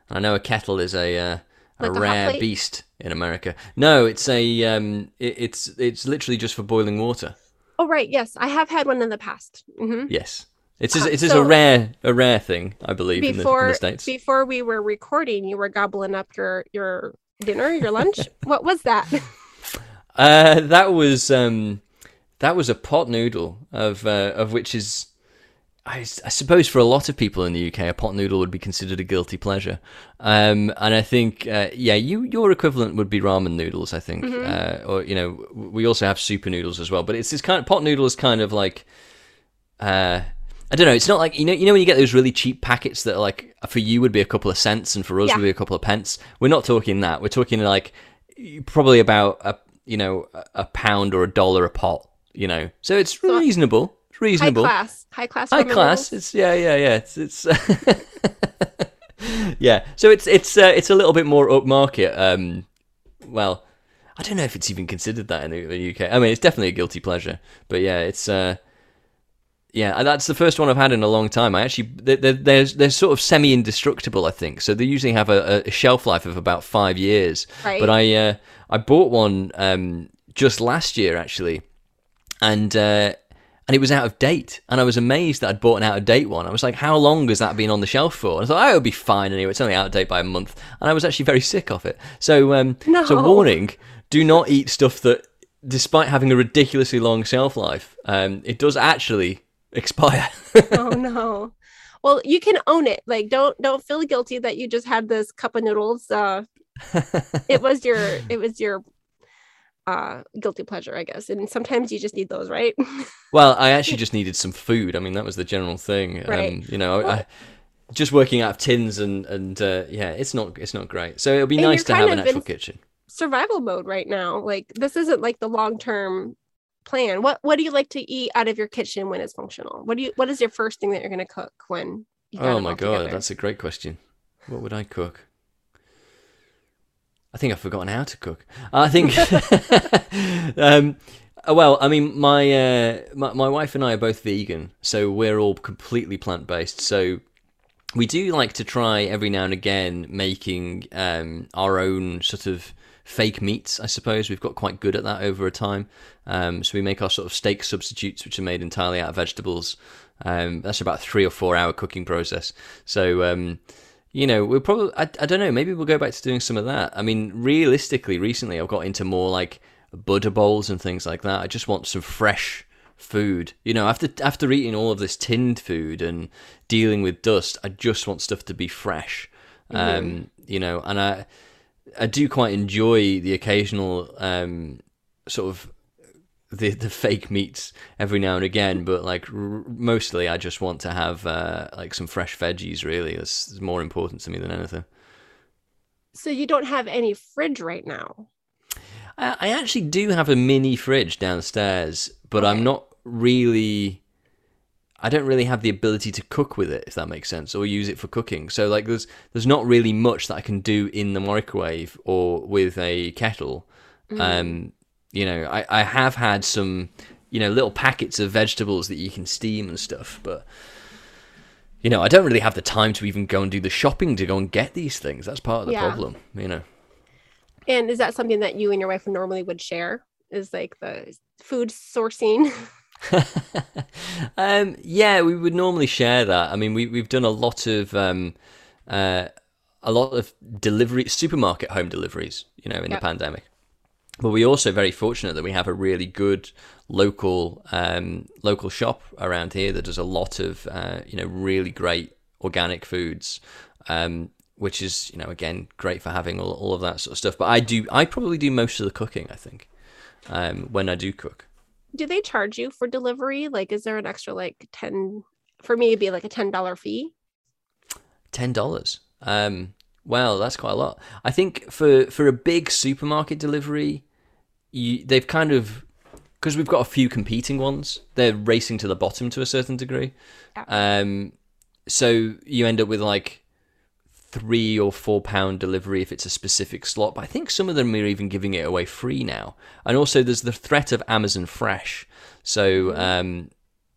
And I know a kettle is a uh, a Like rare plate? beast in America. No, it's a um, it, it's it's literally just for boiling water. Oh right, yes, I have had one in the past. hmm Yes, it's uh, it's so- a rare a rare thing, I believe, in the, in the states. before we were recording, you were gobbling up your your dinner, your lunch. [LAUGHS] what was that? Uh, that was um, that was a pot noodle of uh, of which is, I suppose for a lot of people in the UK, a pot noodle would be considered a guilty pleasure. Um, and I think, uh, yeah, you your equivalent would be ramen noodles, I think, uh, or you know, we also have super noodles as well. But it's this kind of pot noodle is kind of like, uh. I don't know. It's not like you know. You know when you get those really cheap packets that are like for you would be a couple of cents and for us Yeah. would be a couple of pence. We're not talking that. We're talking like probably about a, you know, a, pound or a dollar a pot. You know, so it's reasonable. It's reasonable. High class, high class, high class. It's yeah, yeah, yeah. It's it's. [LAUGHS] yeah, so it's it's uh, it's a little bit more upmarket. Um, well, I don't know if it's even considered that in the, the UK. I mean, it's definitely a guilty pleasure, but yeah, it's uh, yeah, that's the first one I've had in a long time. I actually they're they're, they're sort of semi indestructible, I think. So they usually have a, a, shelf life of about five years. Right. But I uh, I bought one um, just last year actually, and. Uh, and it was out of date. And I was amazed that I'd bought an out of date one. I was like, how long has that been on the shelf for? And I thought, oh, it'll be fine anyway. It's only out of date by a month. And I was actually very sick of it. So, um, no. so warning: do not eat stuff that, despite having a ridiculously long shelf life, um, it does actually expire. oh no. Well, you can own it. Like, don't don't feel guilty that you just had this cup of noodles. Uh, [LAUGHS] it was your it was your uh guilty pleasure i guess and sometimes you just need those right [LAUGHS] well i actually just needed some food i mean that was the general thing right. um, you know well, I, just working out of tins and and uh, yeah it's not it's not great so it'll be nice to have an actual kitchen survival mode right now like this isn't like the long term plan what what do you like to eat out of your kitchen when it's functional what do you what is your first thing that you're going to cook when oh my god together? that's a great question what would i cook I think I've forgotten how to cook. I think, [LAUGHS] [LAUGHS] um, uh, well, I mean, my, uh, my my wife and I are both vegan, so we're all completely plant based. So we do like to try every now and again making um, our own sort of fake meats. I suppose we've got quite good at that over a time. Um, so we make our sort of steak substitutes, which are made entirely out of vegetables. Um, that's about three or four hour cooking process. So um, you know, we'll probably, I, I don't know, maybe we'll go back to doing some of that. I mean, realistically, recently I've got into more like Buddha bowls and things like that. I just want some fresh food. You know, after after eating all of this tinned food and dealing with dust, I just want stuff to be fresh. Mm-hmm. Um, you know, and I I do quite enjoy the occasional um, sort of the the fake meats every now and again, but like r- mostly I just want to have uh, like some fresh veggies. Really, that's more important to me than anything. So you don't have any fridge right now. I, I actually do have a mini fridge downstairs, but okay. I'm not really. I don't really have the ability to cook with it, if that makes sense, or use it for cooking. So like, there's there's not really much that I can do in the microwave or with a kettle. Mm. Um, you know, I, I have had some, you know, little packets of vegetables that you can steam and stuff, but you know, I don't really have the time to even go and do the shopping to go and get these things. That's part of the yeah. problem, you know. And is that something that you and your wife normally would share? Is like the food sourcing? [LAUGHS] [LAUGHS] um, yeah, we would normally share that. I mean, we we've done a lot of um, uh, a lot of delivery supermarket home deliveries, you know, in yep. the pandemic. But we're also very fortunate that we have a really good local um, local shop around here that does a lot of uh, you know really great organic foods, um, which is you know again great for having all, all of that sort of stuff. But I do I probably do most of the cooking. I think um, when I do cook. Do they charge you for delivery? Like, is there an extra like ten? For me, it'd be like a ten dollar fee. Ten dollars. Um, well, that's quite a lot. I think for for a big supermarket delivery, you, they've kind of because we've got a few competing ones. They're racing to the bottom to a certain degree. Yeah. Um, so you end up with like three or four pound delivery if it's a specific slot. But I think some of them are even giving it away free now. And also, there's the threat of Amazon Fresh. So mm-hmm. um,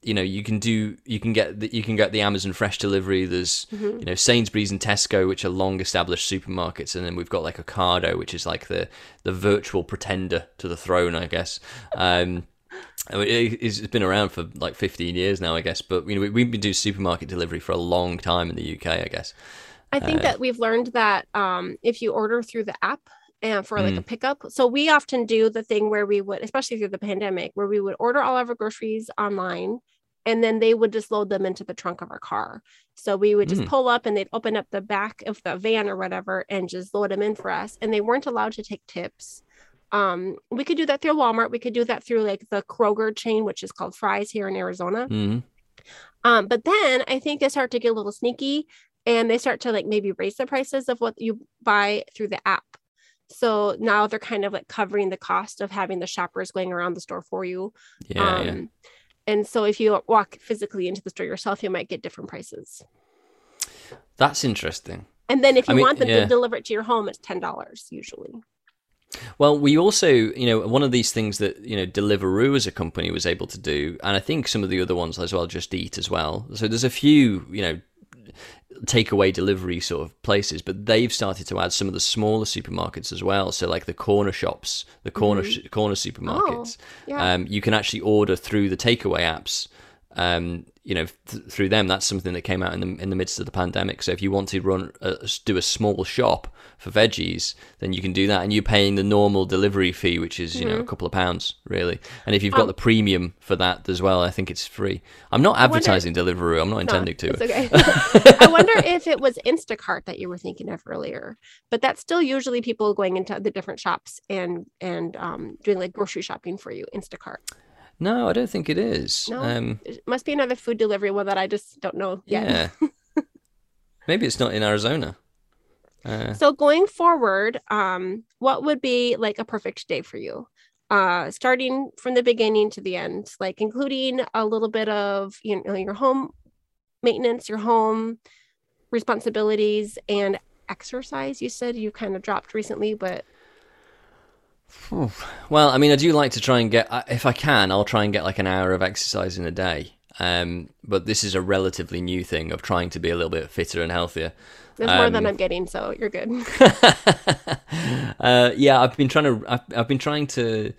you know you can do you can get the, you can get the Amazon Fresh delivery. There's mm-hmm. you know Sainsbury's and Tesco, which are long established supermarkets, and then we've got like Ocado, which is like the the virtual pretender to the throne, I guess. Um, it's been around for like 15 years now, I guess. But you know we've been doing supermarket delivery for a long time in the UK, I guess. I think uh, that we've learned that um, if you order through the app, and for like mm. a pickup. So we often do the thing where we would, especially through the pandemic, where we would order all of our groceries online and then they would just load them into the trunk of our car. So we would just mm. pull up and they'd open up the back of the van or whatever and just load them in for us. And they weren't allowed to take tips. Um, we could do that through Walmart. We could do that through like the Kroger chain, which is called Fry's here in Arizona. Mm. Um, but then I think they start to get a little sneaky and they start to like maybe raise the prices of what you buy through the app. So now they're kind of like covering the cost of having the shoppers going around the store for you. Yeah, yeah. Um, And so if you walk physically into the store yourself, you might get different prices. That's interesting. And then if I you mean, want them yeah. to deliver it to your home, it's ten dollars usually. Well, we also, you know, one of these things that you know Deliveroo as a company was able to do, and I think some of the other ones as well, Just Eat as well. So there's a few, you know, takeaway delivery sort of places, but they've started to add some of the smaller supermarkets as well. So like the corner shops, the corner sh- corner supermarkets, yeah. um, you can actually order through the takeaway apps. Um, you know, th- through them, that's something that came out in the in the midst of the pandemic. So if you want to run a, do a small shop for veggies, then you can do that, and you're paying the normal delivery fee, which is you know a couple of pounds really. And if you've got Um, the premium for that as well, I think it's free. I'm not wonder- advertising Deliveroo. I'm not intending to. It's okay. [LAUGHS] I wonder if it was Instacart that you were thinking of earlier, but that's still usually people going into the different shops and and um, doing like grocery shopping for you. Instacart. No, I don't think it is. No, Um, it must be another food delivery one that I just don't know yet. yeah. [LAUGHS] Maybe it's not in Arizona. Uh, So going forward, um, what would be like a perfect day for you? Uh, starting from the beginning to the end, like including a little bit of you know your home maintenance, your home responsibilities, and exercise. You said you kind of dropped recently, but well, I mean, I do like to try and get, if I can, I'll try and get like an hour of exercise in a day. Um, but this is a relatively new thing of trying to be a little bit fitter and healthier. there's more than Um, I'm getting, so you're good. [LAUGHS] [LAUGHS] uh, yeah, I've been trying to. I've, I've been trying to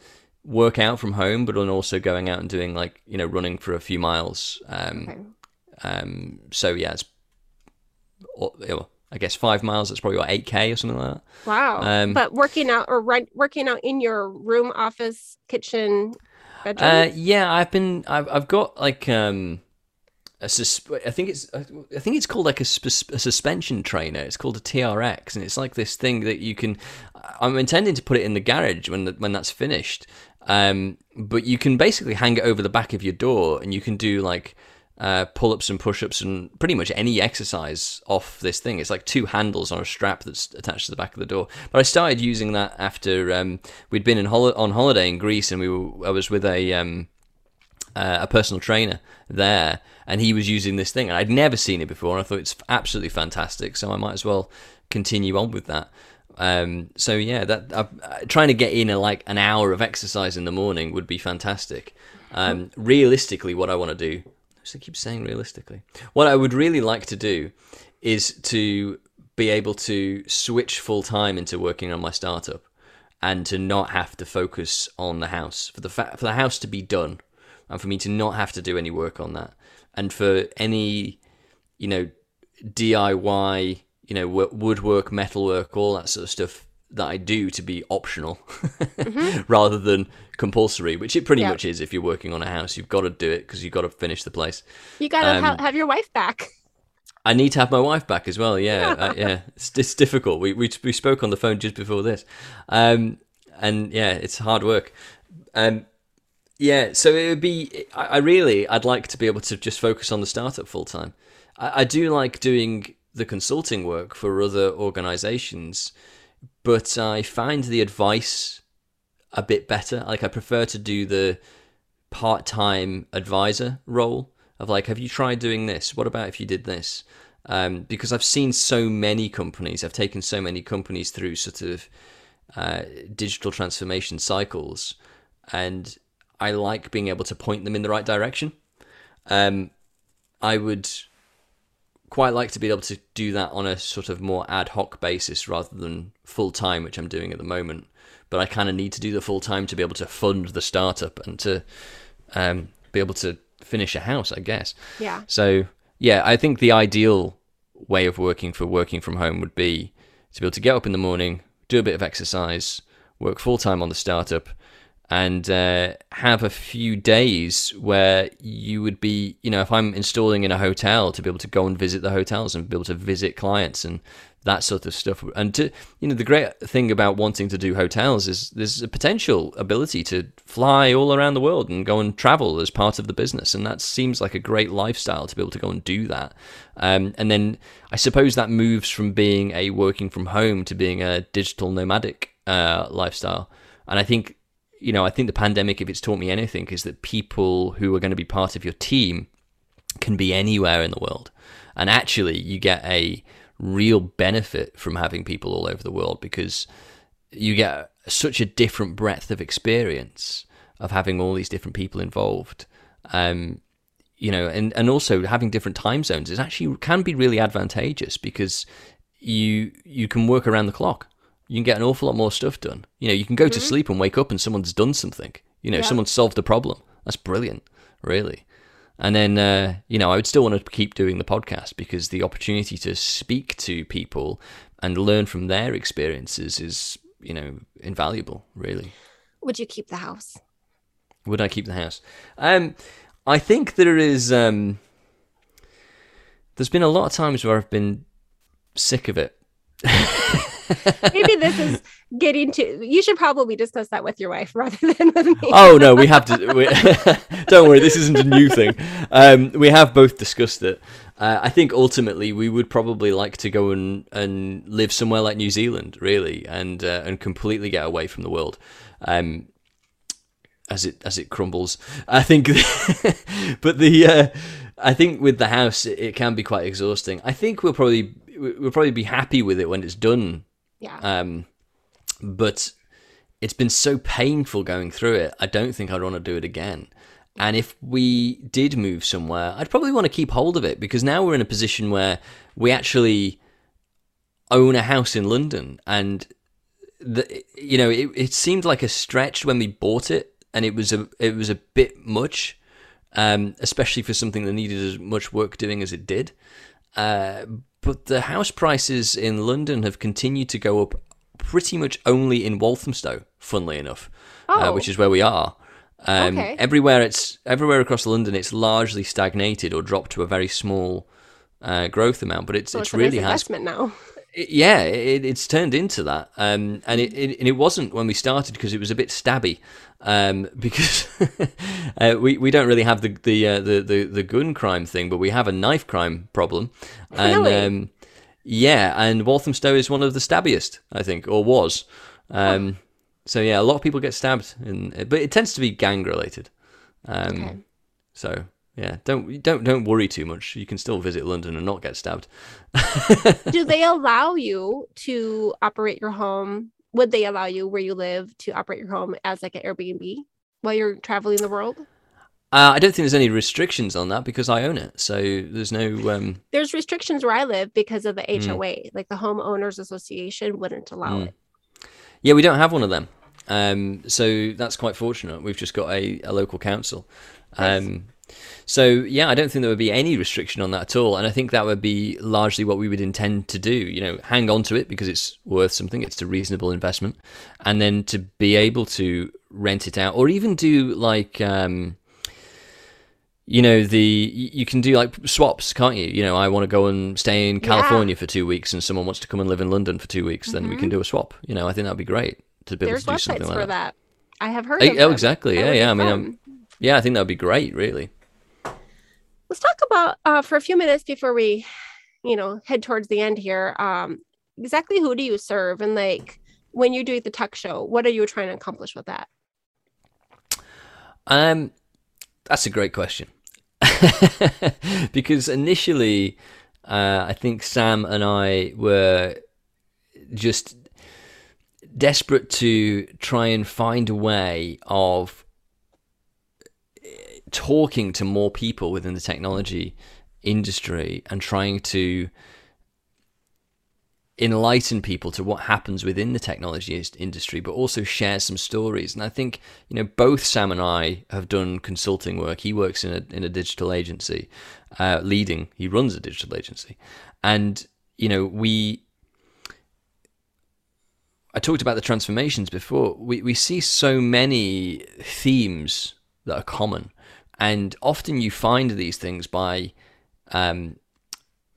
work out from home, but also going out and doing like you know running for a few miles. Um, Okay. um, so yeah, it's. I guess five miles. That's probably what eight k or something like that. Wow. Um, but working out or run, working out in your room, office, kitchen, bedroom. Uh, yeah, I've been. I've, I've got like um, a sus- I think it's. I think it's called like a, sus- a suspension trainer. It's called a TRX, and it's like this thing that you can. I'm intending to put it in the garage when the, when that's finished. Um, but you can basically hang it over the back of your door, and you can do like. Uh, pull-ups and push-ups and pretty much any exercise off this thing. It's like two handles on a strap that's attached to the back of the door. But I started using that after um, we'd been in hol- on holiday in Greece, and we were, I was with a um, uh, a personal trainer there, and he was using this thing, and I'd never seen it before, and I thought it's absolutely fantastic. So I might as well continue on with that. Um, so yeah, that uh, trying to get in a, like an hour of exercise in the morning would be fantastic. Um, realistically, what I want to do, I keep saying realistically, what I would really like to do is to be able to switch full time into working on my startup and to not have to focus on the house for the fa- for the house to be done and for me to not have to do any work on that. And for any you know DIY you know woodwork metalwork all that sort of stuff that I do to be optional [LAUGHS] rather than compulsory which it pretty Yeah. much is if you're working on a house you've got to do it because you've got to finish the place you gotta ha- um, have your wife back. I need to have my wife back as well. Yeah, [LAUGHS] uh, yeah. It's, it's difficult. We, we we spoke on the phone just before this, um, and yeah, it's hard work. Um, yeah, so it would be. I, I really, I'd like to be able to just focus on the startup full time. I, I do like doing the consulting work for other organizations, but I find the advice a bit better. Like I prefer to do the part time advisor role of like, have you tried doing this? What about if you did this? Um, because I've seen so many companies, I've taken so many companies through sort of uh, digital transformation cycles, and I like being able to point them in the right direction. Um, I would quite like to be able to do that on a sort of more ad hoc basis rather than full time, which I'm doing at the moment. But I kind of need to do the full time to be able to fund the startup and to um, be able to finish a house, I guess. Yeah. So yeah, I think the ideal way of working for working from home would be to be able to get up in the morning, do a bit of exercise, work full time on the startup, and uh, have a few days where you would be, you know, if I'm installing in a hotel, to be able to go and visit the hotels and be able to visit clients and that sort of stuff. And to, you know, the great thing about wanting to do hotels is there's a potential ability to fly all around the world and go and travel as part of the business. And that seems like a great lifestyle to be able to go and do that. Um, and then I suppose that moves from being a working from home to being a digital nomadic uh, lifestyle. And I think, you know, I think the pandemic, if it's taught me anything, is that people who are going to be part of your team can be anywhere in the world. And actually, you get a real benefit from having people all over the world because you get such a different breadth of experience of having all these different people involved. Um, you know, and, and also having different time zones is actually can be really advantageous because you you can work around the clock. You can get an awful lot more stuff done. You know, you can go mm-hmm. to sleep and wake up and someone's done something. You know, yeah. someone's solved a problem. That's brilliant, really. And then, uh, you know, I would still want to keep doing the podcast because the opportunity to speak to people and learn from their experiences is, you know, invaluable, really. Would you keep the house? Would I keep the house? Um, I think there is. Um, there's been a lot of times where I've been sick of it. [LAUGHS] [LAUGHS] Maybe this is getting to. You should probably discuss that with your wife rather than with me. Oh no, we have to. We, [LAUGHS] don't worry, this isn't a new thing. Um, we have both discussed it. Uh, I think ultimately we would probably like to go and, and live somewhere like New Zealand, really, and uh, and completely get away from the world. Um, as it as it crumbles. I think, [LAUGHS] but the uh, I think with the house it, it, can be quite exhausting. I think we'll probably we'll probably be happy with it when it's done. Yeah. Um, but it's been so painful going through it. I don't think I'd want to do it again. And if we did move somewhere, I'd probably want to keep hold of it because now we're in a position where we actually own a house in London and the, you know it, it seemed like a stretch when we bought it and it was a it was a bit much, um, especially for something that needed as much work doing as it did. Uh, but the house prices in London have continued to go up pretty much only in Walthamstow, funnily enough, uh, oh. uh, which is where we are. Um, okay. Everywhere it's everywhere across London, it's largely stagnated or dropped to a very small uh, growth amount. But it's so it's, it's really nice investment has, now [LAUGHS] yeah, it, it's turned into that, um, and it, it, and it wasn't when we started because it was a bit stabby, um, [LAUGHS] because uh, we we don't really have the the, uh, the the the gun crime thing, but we have a knife crime problem, and really? um, yeah, and Walthamstow is one of the stabbiest, I think, or was. Um, oh. So yeah, a lot of people get stabbed, in, but it tends to be gang related. Um, okay. So yeah, don't don't don't worry too much. You can still visit London and not get stabbed. [LAUGHS] Do they allow you to operate your home? Would they allow you where you live to operate your home as like an Airbnb while you're traveling the world? Uh, I don't think there's any restrictions on that because I own it, so there's no. Um... There's restrictions where I live because of the HOA, mm. like the homeowners association wouldn't allow mm. it. Yeah, we don't have one of them, um, so that's quite fortunate. We've just got a, a local council. Um, so yeah, I don't think there would be any restriction on that at all, and I think that would be largely what we would intend to do. You know, hang on to it because it's worth something; it's a reasonable investment, and then to be able to rent it out, or even do like. Um, you know the you can do like swaps can't you you know i want to go and stay in california yeah. for two weeks and someone wants to come and live in london for two weeks mm-hmm. then we can mm-hmm. do a swap you know i think that'd be great to be able There's to do something like for that. that. i have heard oh, oh exactly yeah yeah i mean um, yeah i think that would be great really let's talk about uh, for a few minutes before we you know head towards the end here um, exactly who do you serve? And like when you do the tech show what are you trying to accomplish with that? Um that's a great question. [LAUGHS] Because initially uh, i think sam and i were just desperate to try and find a way of talking to more people within the technology industry and trying to enlighten people to what happens within the technology industry, but also share some stories. And I think you know both Sam and I have done consulting work. He works in a in a digital agency, uh, leading. He runs a digital agency, and you know we. I talked about the transformations before. We we see so many themes that are common and often you find these things by um,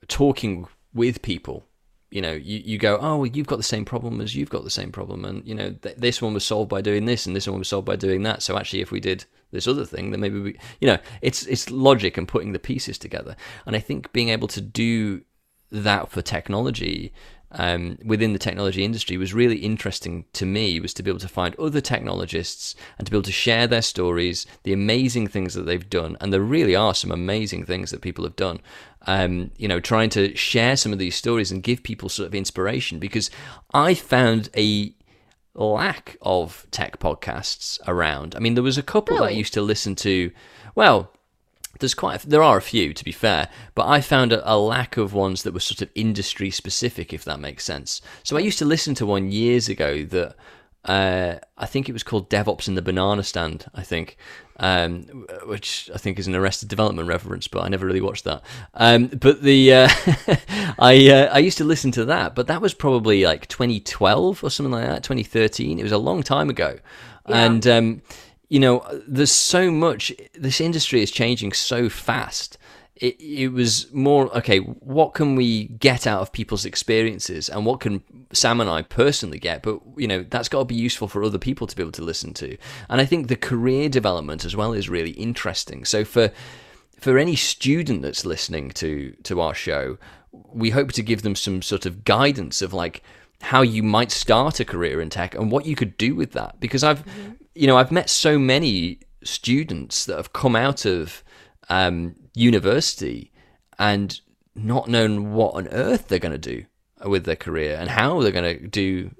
talking with people. You know, you, you go, oh, well, you've got the same problem as you've got the same problem. And, you know, th- this one was solved by doing this and this one was solved by doing that. So actually, if we did this other thing, then maybe we, you know, it's, it's logic and putting the pieces together. And I think being able to do that for technology um, within the technology industry was really interesting to me was to be able to find other technologists and to be able to share their stories, the amazing things that they've done, and there really are some amazing things that people have done. Um, you know, trying to share some of these stories and give people sort of inspiration because I found a lack of tech podcasts around. I mean, there was a couple really? that I used to listen to. Well, there's quite a, there are a few to be fair, but I found a, a, lack of ones that were sort of industry specific, if that makes sense. So I used to listen to one years ago that uh, I think it was called DevOps in the Banana Stand. I think, um, which I think is an Arrested Development reference, but I never really watched that. Um, but the uh, [LAUGHS] I uh, I used to listen to that, but that was probably like 2012 or something like that, 2013. It was a long time ago, yeah. and um, you know, there's so much. This industry is changing so fast. It, it was more okay. What can we get out of people's experiences, and what can Sam and I personally get? But you know, that's got to be useful for other people to be able to listen to. And I think the career development as well is really interesting. So for for any student that's listening to to our show, we hope to give them some sort of guidance of like how you might start a career in tech and what you could do with that because I've mm-hmm you know, I've met so many students that have come out of um, university and not known what on earth they're going to do with their career and how they're going to do,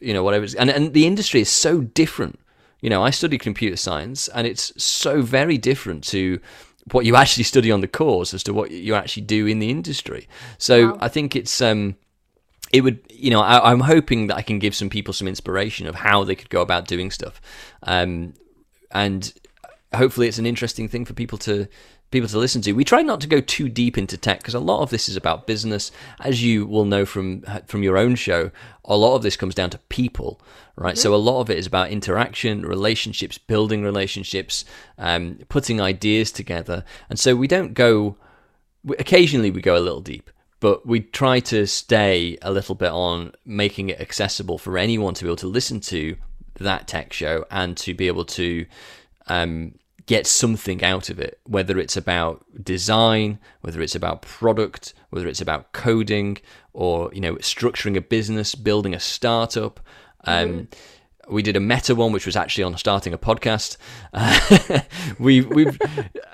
you know, whatever. And and the industry is so different. You know, I studied computer science, and it's so very different to what you actually study on the course as to what you actually do in the industry. So wow. I think it's um, it would you know I, am hoping that I can give some people some inspiration of how they could go about doing stuff, um, and hopefully it's an interesting thing for people to people to listen to. We try not to go too deep into tech because a lot of this is about business, as you will know from from your own show. A lot of this comes down to people, right? Mm-hmm. So a lot of it is about interaction, relationships, building relationships, um, putting ideas together, and so we don't go. Occasionally, we go a little deep, but we try to stay a little bit on making it accessible for anyone to be able to listen to that tech show and to be able to um, get something out of it, whether it's about design, whether it's about product, whether it's about coding, or you know structuring a business, building a startup. Um, mm-hmm we did a meta one, which was actually on starting a podcast. Uh, [LAUGHS] we, we've,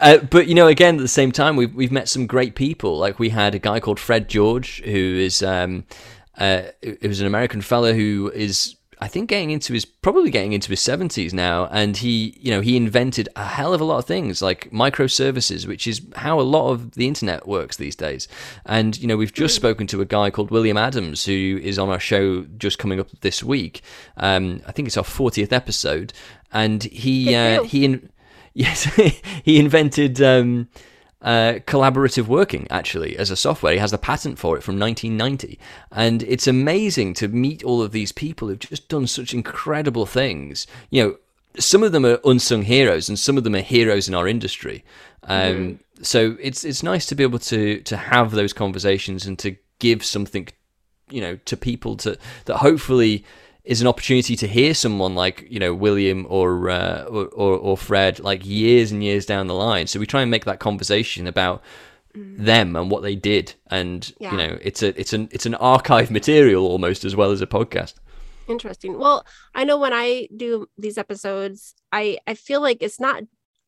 uh, but you know, again at the same time, we've we've met some great people. Like we had a guy called Fred George, who is um, uh, an American fellow who is I think getting into his probably getting into his 70s now and he you know he invented a hell of a lot of things like microservices which is how a lot of the internet works these days. And you know we've just hmm. spoken to a guy called William Adams who is on our show just coming up this week. Um, I think it's our 40th episode. And he uh, he in, [LAUGHS] yes he invented um, uh, collaborative working actually as a software. He has the patent for it from 1990, and it's amazing to meet all of these people who've just done such incredible things. You know, some of them are unsung heroes, and some of them are heroes in our industry. Um, mm. So it's it's nice to be able to to have those conversations and to give something, you know, to people to that hopefully is an opportunity to hear someone like you know William or, uh, or, or or Fred like years and years down the line. So we try and make that conversation about mm. them and what they did, and yeah. you know it's a it's an it's an archive material almost as well as a podcast. Interesting. Well, I know when I do these episodes, I I feel like it's not.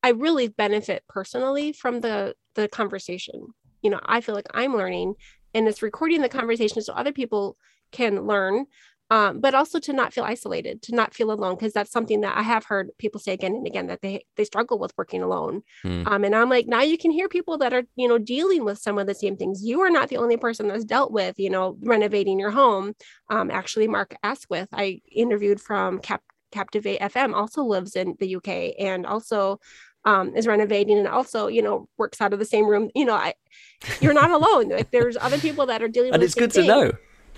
I really benefit personally from the the conversation. You know, I feel like I'm learning, and it's recording the conversation so other people can learn um, but also to not feel isolated, to not feel alone, because that's something that I have heard people say again and again that they they struggle with working alone. Mm. Um, and I'm like, now you can hear people that are you know dealing with some of the same things. You are not the only person that's dealt with you know renovating your home. Um, actually, Mark Asquith, I interviewed from Cap Captivate FM, also lives in the UK and also um, is renovating and also you know works out of the same room. You know, I you're not alone. like there's other people that are dealing. And it's good thing. to know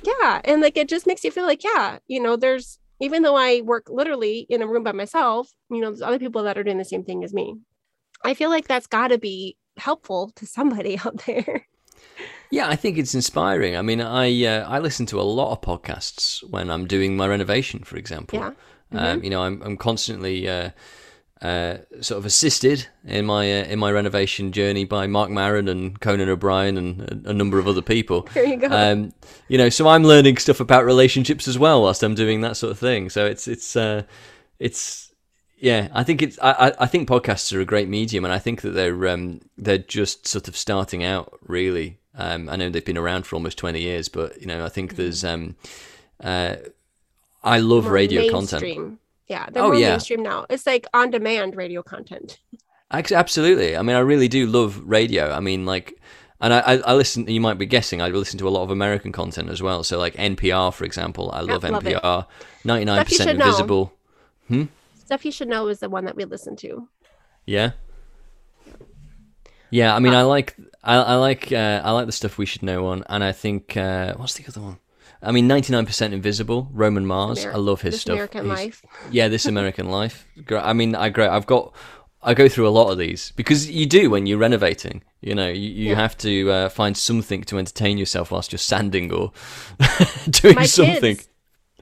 yeah and like it just makes you feel like yeah you know there's even though i work literally in a room by myself you know there's other people that are doing the same thing as me i feel like that's got to be helpful to somebody [LAUGHS] out there yeah i think it's inspiring i mean i uh, i listen to a lot of podcasts when i'm doing my renovation for example yeah. Um, mm-hmm. um, you know i'm, I'm constantly uh, uh, sort of assisted in my uh, in my renovation journey by Marc Maron and Conan O'Brien and a, a number of other people. [LAUGHS] There you go. Um, you know, so I'm learning stuff about relationships as well whilst I'm doing that sort of thing. So it's it's uh, it's yeah. I think it's I, I think podcasts are a great medium, and I think that they're um, they're just sort of starting out really. Um, I know they've been around for almost 20 years, but you know, I think there's um, uh, I love More radio content. Yeah, they're Oh, more yeah. mainstream now. It's like on demand radio content. Absolutely. I mean, I really do love radio. I mean, like, and I, I, I listen. You might be guessing. I listen to a lot of American content as well. So, like NPR, for example, I love love it. NPR. Ninety nine percent know. invisible. Stuff you should know is the one that we listen to. Yeah. Yeah. I mean, I like. I, I like. Uh, I like the stuff we should know on, and I think. Uh, what's the other one? I mean, ninety nine percent invisible. Roman Mars. Ameri- I love his This stuff. American He's- Life. [LAUGHS] yeah, this [LAUGHS] American Life. I mean, I great. I've got. I go through a lot of these because you do when you're renovating. You know, you, you Yeah. have to uh, find something to entertain yourself whilst you're sanding or [LAUGHS] doing My something. kids,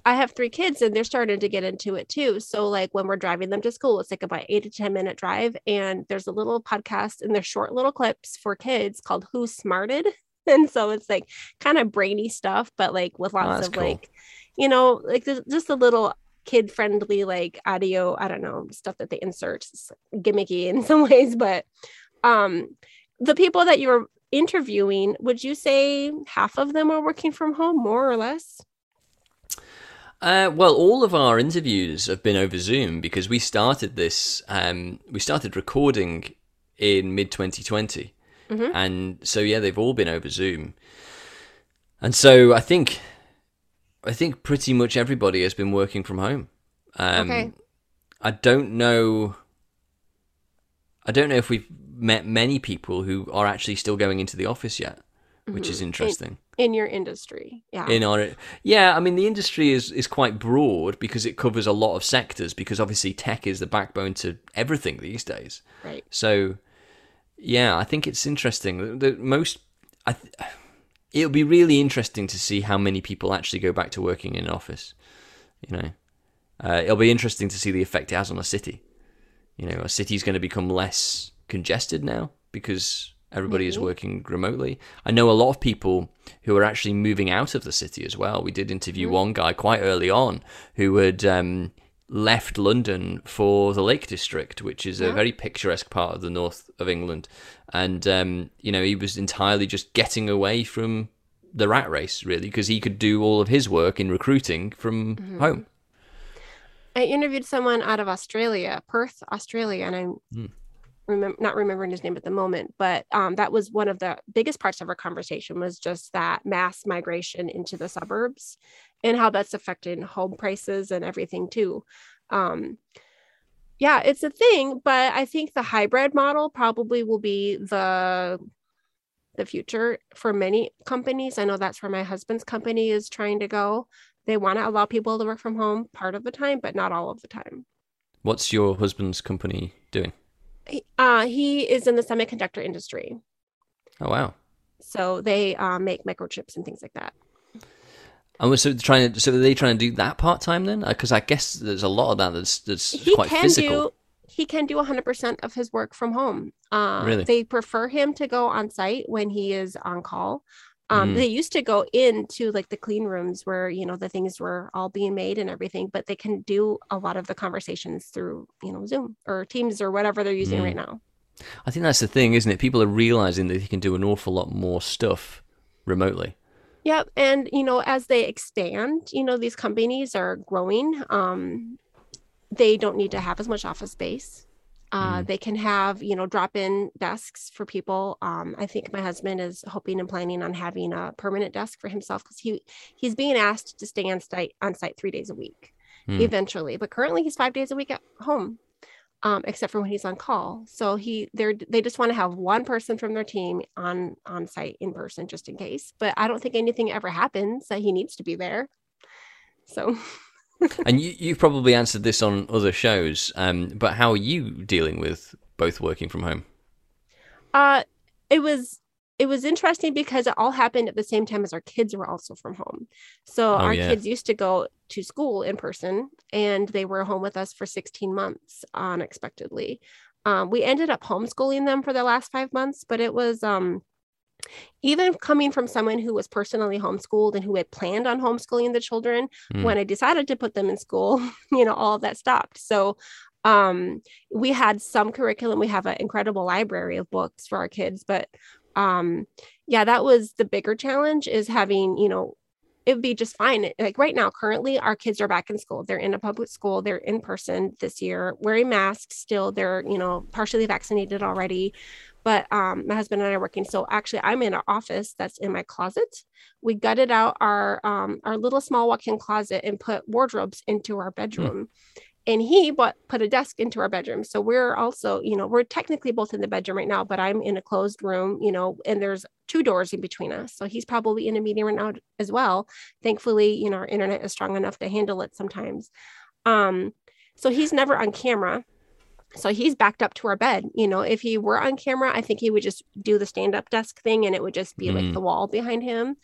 I have three kids and they're starting to get into it too. So like when we're driving them to school, it's like about eight to 10 minute drive. And there's a little podcast and they're short little clips for kids called Who Smarted. [LAUGHS] And so it's like kind of brainy stuff, but like with lots Oh, of cool. like, you know, like just a little kid friendly like audio, I don't know, stuff that they insert. It's gimmicky in [LAUGHS] some ways, but um the people that you're interviewing, would you say half of them are working from home, more or less? Uh, well, all of our interviews have been over Zoom because we started this. Um, we started recording in mid 2020, Mhm. and so yeah, they've all been over Zoom. And so I think, I think pretty much everybody has been working from home. Um, Okay. I don't know. I don't know if we've met many people who are actually still going into the office yet, which is interesting in your industry. Yeah. in our yeah i mean the industry is is quite broad because it covers a lot of sectors because obviously tech is the backbone to everything these days right. so yeah i think it's interesting. The, the most i th- it'll be really interesting to see how many people actually go back to working in an office you know? Uh, it'll be interesting to see the effect it has on a city. You know a city's going to become less congested now because everybody is working remotely. I know a lot of people who are actually moving out of the city as well. We did interview Mm. one guy quite early on who had um, left london for the lake district which is a very picturesque part of the north of england and um, you know he was entirely just getting away from the rat race really because he could do all of his work in recruiting from Mhm. home I interviewed someone out of Australia, Perth, Australia, and I'm Hmm. Remember not remembering his name at the moment, but um, that was one of the biggest parts of our conversation was just that mass migration into the suburbs and how that's affecting home prices and everything too. Um, yeah, it's a thing, but I think the hybrid model probably will be the the future for many companies. I know that's where my husband's company is trying to go. They want to allow people to work from home part of the time, but not all of the time. what's your husband's company doing Uh, he is in the semiconductor industry. oh wow So they uh, make microchips and things like that. And was so trying to so are they trying to do that part time then? Because I guess there's a lot of that that's that's He quite can physical. do he can do 100% of his work from home. Uh, Really? They prefer him to go on site when he is on call. Um, Mm. They used to go into like the clean rooms where you know the things were all being made and everything, but they can do a lot of the conversations through you know Zoom or Teams or whatever they're using Mm. right now. I think that's the thing, isn't it? People are realizing that they can do an awful lot more stuff remotely. Yep. And, you know, as they expand, you know, these companies are growing. Um, they don't need to have as much office space. Uh, They can have, you know, drop in desks for people. Um, I think my husband is hoping and planning on having a permanent desk for himself because he he's being asked to stay on site on site three days a week Hmm. eventually. But currently he's five days a week at home. Um, except for when he's on call. So he they're they just want to have one person from their team on on site in person just in case. But I don't think anything ever happens that he needs to be there. So [LAUGHS] and you you've probably answered this on other shows, um, but how are you dealing with both working from home? uh it was it was interesting because it all happened at the same time as our kids were also from home. So Oh, our yeah. kids used to go to school in person and they were home with us for 16 months unexpectedly. Um, we ended up homeschooling them for the last five months, but it was um, even coming from someone who was personally homeschooled and who had planned on homeschooling the children Mm. when I decided to put them in school, [LAUGHS] you know, all of that stopped. So um we had some curriculum. We have an incredible library of books for our kids but um yeah that was the bigger challenge is having you know it would be just fine. Like right now currently our kids are back in school. They're in a public school. They're in person this year wearing masks still. They're you know partially vaccinated already but um my husband and i are working so actually i'm in an office that's in my closet. We gutted out our um our little small walk-in closet and put wardrobes into our bedroom. And he but put a desk into our bedroom. So we're also you know we're technically both in the bedroom right now but i'm in a closed room you know and there's two doors in between us. So he's probably in a meeting right now as well. Thankfully you know our internet is strong enough to handle it sometimes. Um so he's never on camera so he's backed up to our bed you know if he were on camera i think he would just do the stand up desk thing and it would just be like Mm. the wall behind him.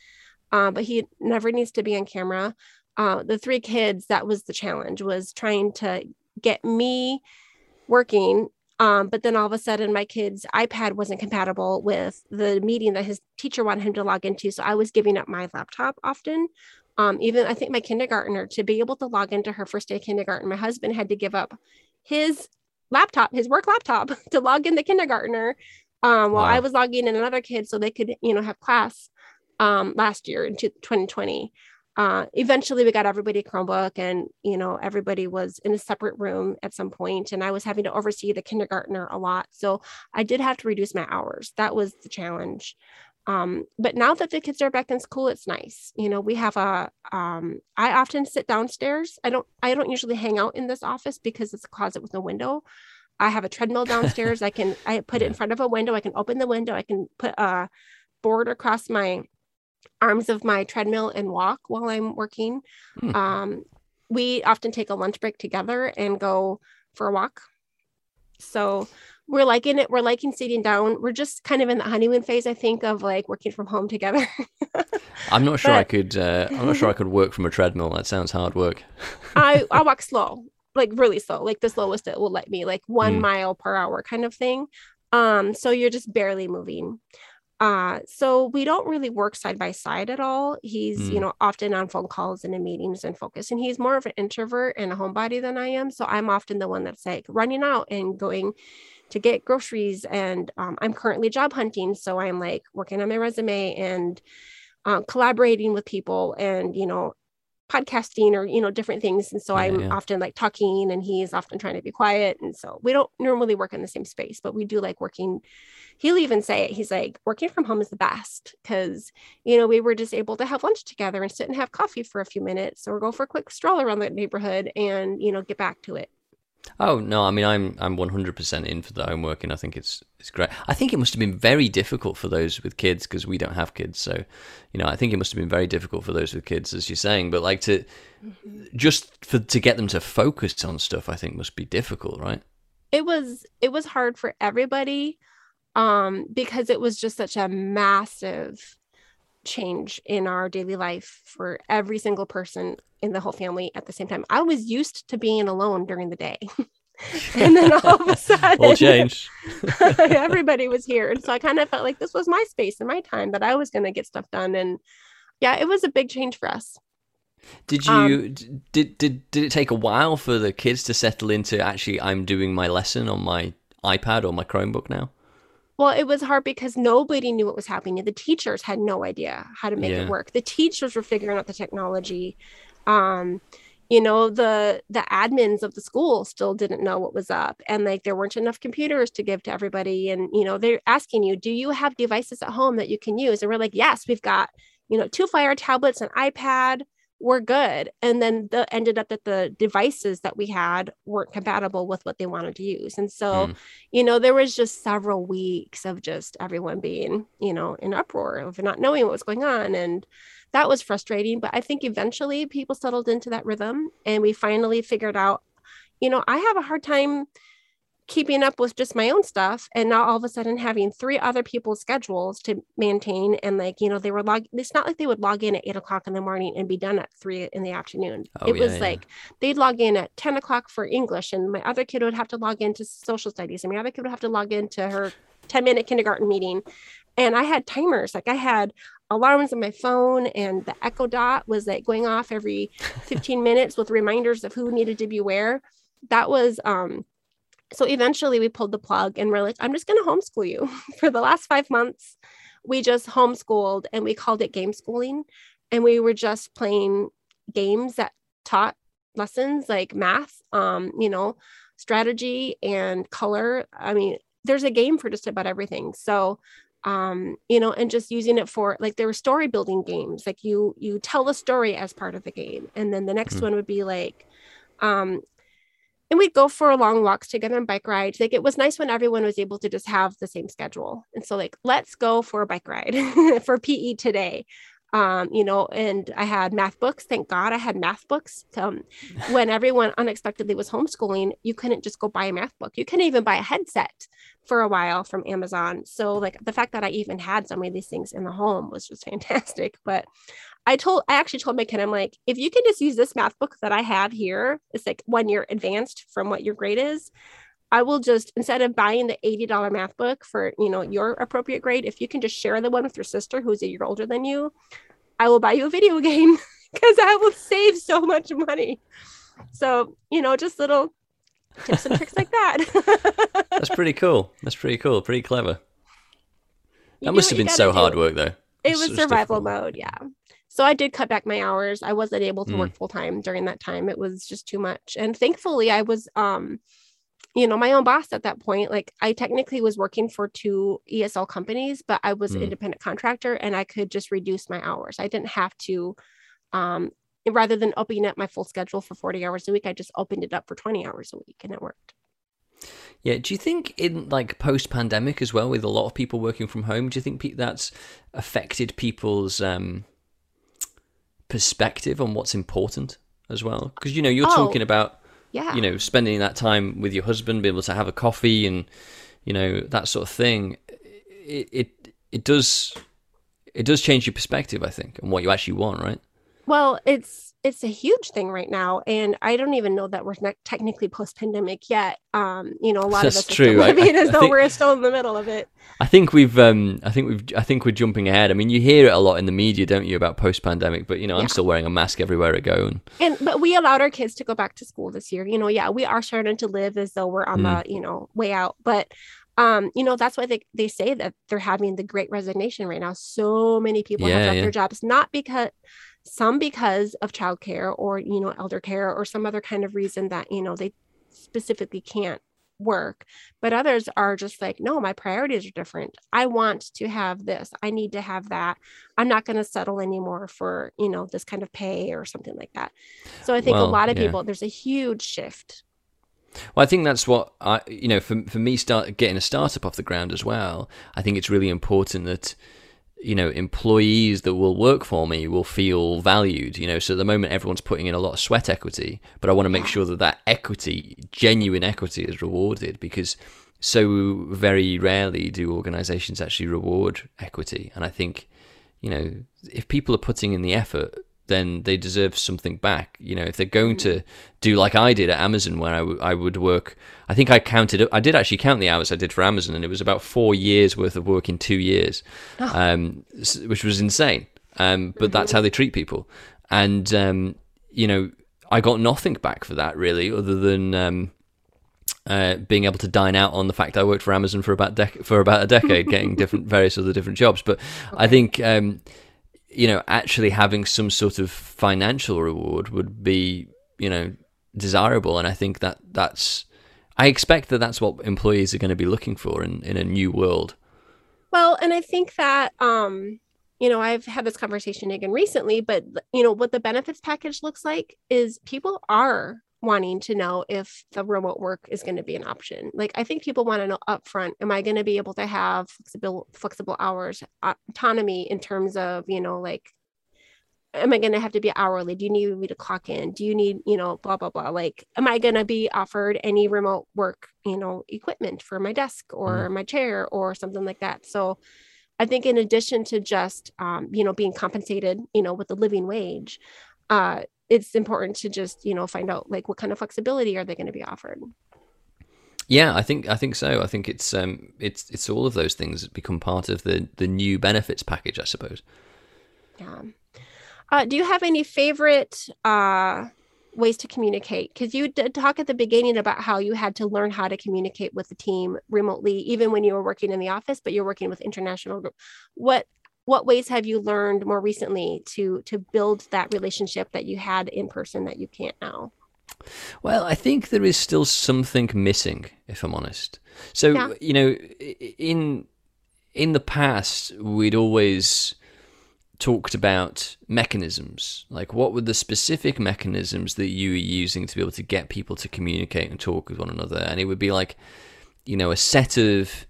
Uh, but he never needs to be on camera. Uh, the three kids that was the challenge was trying to get me working. Um, but then all of a sudden my kid's ipad wasn't compatible with the meeting that his teacher wanted him to log into. So i was giving up my laptop often. Um, even i think my kindergartner to be able to log into her first day of kindergarten my husband had to give up his laptop his work laptop [LAUGHS] to log in the kindergartner um, while i was logging in another kid so they could you know have class um, last year in 2020 uh, eventually we got everybody a chromebook and you know everybody was in a separate room at some point and i was having to oversee the kindergartner a lot. So i did have to reduce my hours. That was the challenge um, but now that the kids are back in school it's nice. You know we have a um, i often sit downstairs. I don't i don't usually hang out in this office because it's a closet with no window. I have a treadmill [LAUGHS] downstairs. I can i put it in front of a window. I can open the window. I can put a board across my arms of my treadmill and walk while I'm working. Hmm. Um, we often take a lunch break together and go for a walk. So we're liking it. We're liking sitting down. We're just kind of in the honeymoon phase, I think, of like working from home together. [LAUGHS] I'm not sure I could. Uh, I'm not sure I could work from a treadmill. That sounds hard work. [LAUGHS] I, I walk slow, like really slow, like the slowest it will let me, like one Hmm. mile per hour kind of thing. Um, so you're just barely moving. Uh, so we don't really work side by side at all. He's, you Hmm. know, often on phone calls and in meetings and focus, and he's more of an introvert and a homebody than I am. So I'm often the one that's like running out and going to get groceries. And um, I'm currently job hunting, so I'm like working on my resume and uh, collaborating with people and you know podcasting or you know different things and so Yeah, i'm yeah. often like talking and he's often trying to be quiet and so we don't normally work in the same space but we do like working he'll even say it he's like working from home is the best because you know we were just able to have lunch together and sit and have coffee for a few minutes or go for a quick stroll around the neighborhood and you know get back to it Oh no, I mean I'm I'm 100% in for the homework, and I think it's it's great. I think it must have been very difficult for those with kids because we don't have kids, so you know I think it must have been very difficult for those with kids, as you're saying. But like to just for to get them to focus on stuff, I think must be difficult, right? it was it was hard for everybody um because it was just such a massive change in our daily life for every single person in the whole family at the same time. I was used to being alone during the day. [LAUGHS] And then all of a [LAUGHS] sudden All change. [LAUGHS] everybody was here. And so i kind of felt like this was my space and my time that i was going to get stuff done. And yeah it was a big change for us. Did you Um, did did did it take a while for the kids to settle into actually I'm doing my lesson on my iPad or my Chromebook now? Well, it was hard because nobody knew what was happening. The teachers had no idea how to make Yeah. it work. The teachers were figuring out the technology. Um, you know, the the admins of the school still didn't know what was up, and like there weren't enough computers to give to everybody. And you know, they're asking you, "Do you have devices at home that you can use?" And we're like, "Yes, we've got you know two Fire tablets, an iPad." We're good. And then the ended up that the devices that we had weren't compatible with what they wanted to use. And so Mm. you know, there was just several weeks of just everyone being, you know, in uproar of not knowing what was going on. And that was frustrating. But I think eventually people settled into that rhythm and we finally figured out, you know, I have a hard time keeping up with just my own stuff and now all of a sudden having three other people's schedules to maintain and like you know they were log it's not like they would log in at eight o'clock in the morning and be done at three in the afternoon. Oh, it yeah, was yeah. like they'd log in at 10 o'clock for english and my other kid would have to log into social studies and my other kid would have to log into her 10 minute kindergarten meeting. And i had timers like i had alarms on my phone and the echo dot was like going off every [LAUGHS] 15 minutes with reminders of who needed to be where. That was um so eventually we pulled the plug and we're like, I'm just going to homeschool you. [LAUGHS] For the last five months, we just homeschooled and we called it game schooling. And we were just playing games that taught lessons like math, um, you know, strategy and color. I mean, there's a game for just about everything. So, um, you know, and just using it for like there were story building games, like you you tell a story as part of the game, and then the next mm-hmm. one would be like um, and we'd go for long walks together and bike rides. Like it was nice when everyone was able to just have the same schedule. And so like, let's go for a bike ride [LAUGHS] for PE today. Um, you know, and I had math books. Thank God I had math books. Um, [LAUGHS] when everyone unexpectedly was homeschooling, you couldn't just go buy a math book. You couldn't even buy a headset for a while from Amazon. So like the fact that I even had some of these things in the home was just [LAUGHS] fantastic. But I told, I actually told my kid, I'm like, if you can just use this math book that I have here, it's like one year advanced from what your grade is. I will just instead of buying the $80 math book for, you know, your appropriate grade, if you can just share the one with your sister who's a year older than you, I will buy you a video [LAUGHS] game because I will save so much money. So, you know, just little tips and tricks like that. [LAUGHS] That's pretty cool. That's pretty cool. Pretty clever. That must have been so hard work though. It was survival mode, yeah. So I did cut back my hours. I wasn't able to mm. work full time during that time. It was just too much. And thankfully I was um you know my own boss at that point like i technically was working for two esl companies but i was mm. an independent contractor and i could just reduce my hours i didn't have to um rather than opening up my full schedule for 40 hours a week i just opened it up for 20 hours a week and it worked yeah do you think in like post pandemic as well with a lot of people working from home do you think that's affected people's um perspective on what's important as well? Because you know you're oh, talking about yeah. you know spending that time with your husband, being able to have a coffee and you know that sort of thing. It it it does it does change your perspective, I think, and what you actually want, right? Well, it's it's a huge thing right now and i don't even know that we're not technically post-pandemic yet um you know a lot That's of us true. are still living I, I, as though [LAUGHS] think, we're still in the middle of it i think we've um i think we've i think we're jumping ahead i mean you hear it a lot in the media don't you about post-pandemic but you know yeah. i'm still wearing a mask everywhere i go and... and but we allowed our kids to go back to school this year you know yeah we are starting to live as though we're on mm. the you know way out but um, you know, that's why they, they say that they're having the great resignation right now. So many people yeah, have left yeah. their jobs, not because some because of childcare or you know elder care or some other kind of reason that you know they specifically can't work. But others are just like no my priorities are different. I want to have this. I need to have that. I'm not going to settle anymore for you know this kind of pay or something like that. So i think well, a lot of yeah. people there's a huge shift. Well, I think that's what I, you know, for for me, start getting a startup off the ground as well. I think it's really important that you know employees that will work for me will feel valued you know. So at the moment everyone's putting in a lot of sweat equity but i want to make sure that that equity genuine equity is rewarded because so very rarely do organizations actually reward equity. And i think you know if people are putting in the effort then they deserve something back. You know, if they're going to do like I did at Amazon, where I, w- I would work, I think I counted, I did actually count the hours I did for Amazon, and it was about four years worth of work in two years, oh. um, which was insane. Um, but mm-hmm. that's how they treat people. And, um, you know, I got nothing back for that really, other than, um, uh, being able to dine out on the fact I worked for Amazon for about dec- for about a decade, getting [LAUGHS] different various other different jobs. But okay. I think um, you know, actually having some sort of financial reward would be, you know, desirable. And I think that that's, I expect that that's what employees are going to be looking for in, in a new world. Well, and I think that, um, you know, I've had this conversation again recently, but, you know, what the benefits package looks like is people are wanting to know if the remote work is going to be an option. Like I think people want to know upfront, am I going to be able to have flexible flexible hours, autonomy in terms of, you know, like am I going to have to be hourly? Do you need me to clock in? Do you need, you know, blah, blah, blah? Like, am I going to be offered any remote work, you know, equipment for my desk or mm-hmm. my chair or something like that? So I think in addition to just, um, you know, being compensated, you know, with a living wage, uh, it's important to just, you know, find out like what kind of flexibility are they going to be offered? Yeah, I think I think so. I think it's um it's it's all of those things that become part of the the new benefits package, I suppose. Yeah. Uh, do you have any favorite uh, ways to communicate? Because you did talk at the beginning about how you had to learn how to communicate with the team remotely, even when you were working in the office, but you're working with international group. What what ways have you learned more recently to to build that relationship that you had in person that you can't now? Well, I think there is still something missing, if I'm honest. So yeah. you know, in in the past, we'd always talked about mechanisms. Like, what were the specific mechanisms that you were using to be able to get people to communicate and talk with one another? And it would be like, you know, a set of,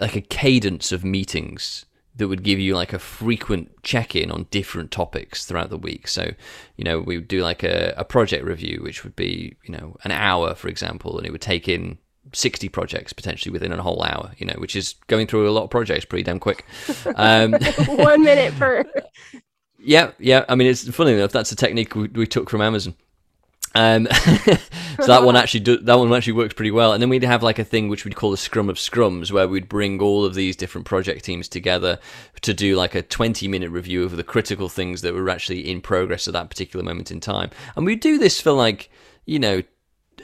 like a cadence of meetings that would give you like a frequent check in on different topics throughout the week. So, you know, we would do like a, a project review, which would be, you know, an hour, for example, and it would take in 60 projects potentially within a whole hour, you know, which is going through a lot of projects pretty damn quick. Um, [LAUGHS] One minute per. [LAUGHS] Yeah, yeah. I mean, it's funny enough. That's a technique we, we took from Amazon. Um, [LAUGHS] so that one [LAUGHS] actually do, that one actually works pretty well. And then we'd have like a thing which we'd call a scrum of scrums, where we'd bring all of these different project teams together to do like a twenty minute review of the critical things that were actually in progress at that particular moment in time. And we'd do this for like you know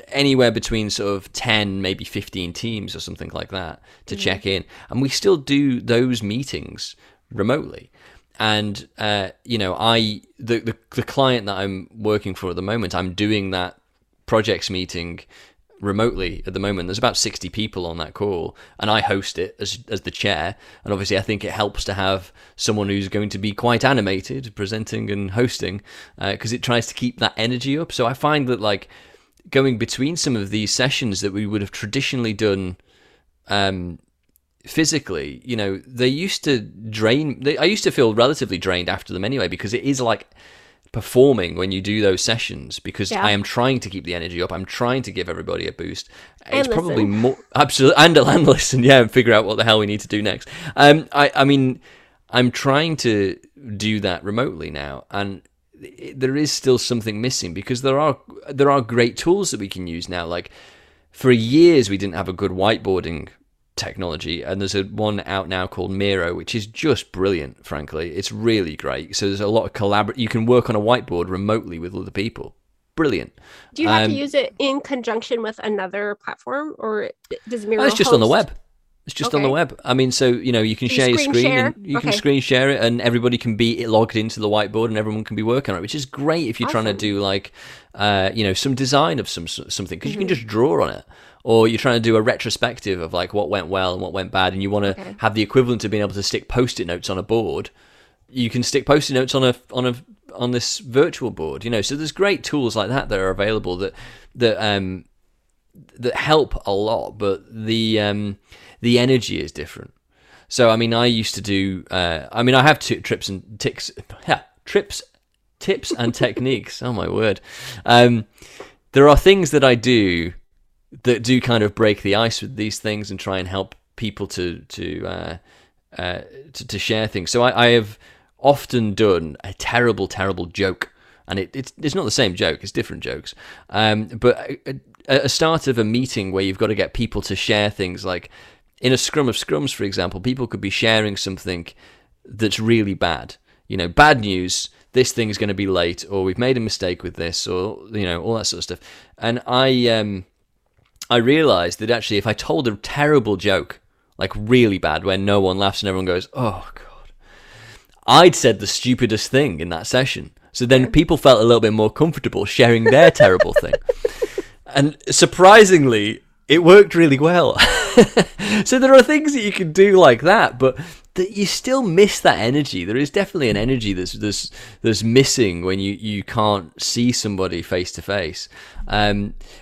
anywhere between sort of 10 maybe 15 teams or something like that to mm-hmm. check in and we still do those meetings remotely and uh, you know i the, the, the client that i'm working for at the moment i'm doing that projects meeting remotely at the moment. There's about 60 people on that call and i host it as, as the chair. And obviously i think it helps to have someone who's going to be quite animated presenting and hosting because uh, it tries to keep that energy up. So i find that like going between some of these sessions that we would have traditionally done um, physically, you know, they used to drain. They, I used to feel relatively drained after them anyway because it is like performing when you do those sessions because yeah. I am trying to keep the energy up. I'm trying to give everybody a boost. And it's listen. probably more absolutely and, and [LAUGHS] listen, yeah, and figure out what the hell we need to do next. Um, I, I mean, I'm trying to do that remotely now, and there is still something missing because there are there are great tools that we can use now. Like for years, we didn't have a good whiteboarding technology, and there's a one out now called Miro, which is just brilliant. Frankly, it's really great. So there's a lot of collaborate. You can work on a whiteboard remotely with other people. Brilliant. Do you have um, to use it in conjunction with another platform, or does Miro? Oh, it's just host? on the web. It's just okay. on the web. I mean, so you know, you can share you your screen, share? and you okay. can screen share it, and everybody can be logged into the whiteboard, and everyone can be working on it, which is great if you're awesome. trying to do like, uh, you know, some design of some something because mm-hmm. you can mm-hmm. just draw on it, or you're trying to do a retrospective of like what went well and what went bad, and you want to okay. have the equivalent of being able to stick post-it notes on a board. You can stick post-it notes on a on a on this virtual board, you know. So there's great tools like that that are available that that um that help a lot, but the um the energy is different. So I mean, I used to do. Uh, I mean, I have two trips and ticks. [LAUGHS] Yeah, trips, tips and [LAUGHS] techniques. Oh my word! Um, there are things that I do that do kind of break the ice with these things and try and help people to to uh, uh, to, to, share things. So I, I, have often done a terrible, terrible joke, and it, it's it's not the same joke; it's different jokes. Um, but a, a start of a meeting where you've got to get people to share things like in a scrum of scrums, for example, people could be sharing something that's really bad. You know, bad news. This thing is going to be late, or we've made a mistake with this, or you know, all that sort of stuff. And I, um, I realised that actually, if I told a terrible joke, like really bad, where no one laughs and everyone goes, "Oh God," I'd said the stupidest thing in that session. So then people felt a little bit more comfortable sharing their [LAUGHS] terrible thing. And surprisingly, it worked really well. [LAUGHS] so there are things that you can do like that, but that you still miss that energy. There is definitely an energy that's that's, that's missing when you, you can't see somebody face to face.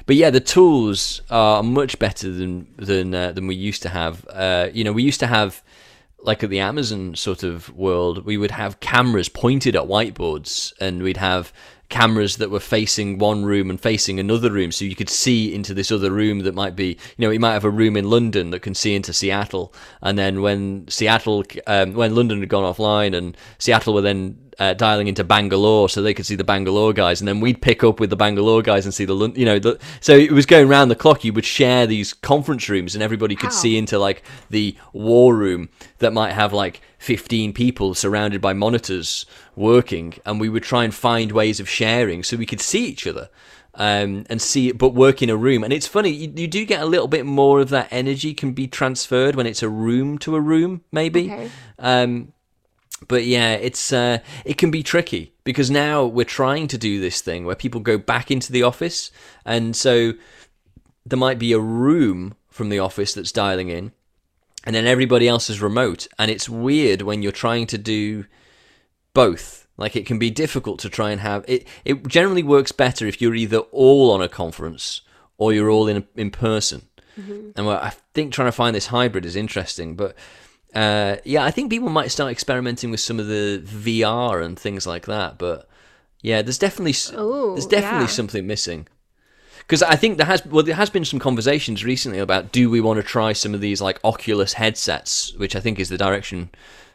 But yeah, the tools are much better than than uh, than we used to have. Uh, you know, we used to have like at the Amazon sort of world, we would have cameras pointed at whiteboards, and we'd have cameras that were facing one room and facing another room so you could see into this other room that might be you know you might have a room in london that can see into seattle and then when seattle um, when london had gone offline and seattle were then uh, dialing into Bangalore so they could see the Bangalore guys, and then we'd pick up with the Bangalore guys and see the you know the, so it was going around the clock. You would share these conference rooms, and everybody could wow. see into like the war room that might have like 15 people surrounded by monitors working, and we would try and find ways of sharing so we could see each other. Um, and see it, but work in a room. And it's funny, you, you, do get a little bit more of that energy can be transferred when it's a room to a room, maybe. Okay. Um, but yeah, it's uh, it can be tricky because now we're trying to do this thing where people go back into the office, and so there might be a room from the office that's dialing in, and then everybody else is remote, and it's weird when you're trying to do both. Like it can be difficult to try and have it. It generally works better if you're either all on a conference or you're all in in person. Mm-hmm. And I think trying to find this hybrid is interesting, but uh, yeah, I think people might start experimenting with some of the VR and things like that. But yeah, there's definitely Ooh, there's definitely yeah. something missing. Because I think there has well there has been some conversations recently about do we want to try some of these like Oculus headsets, which I think is the direction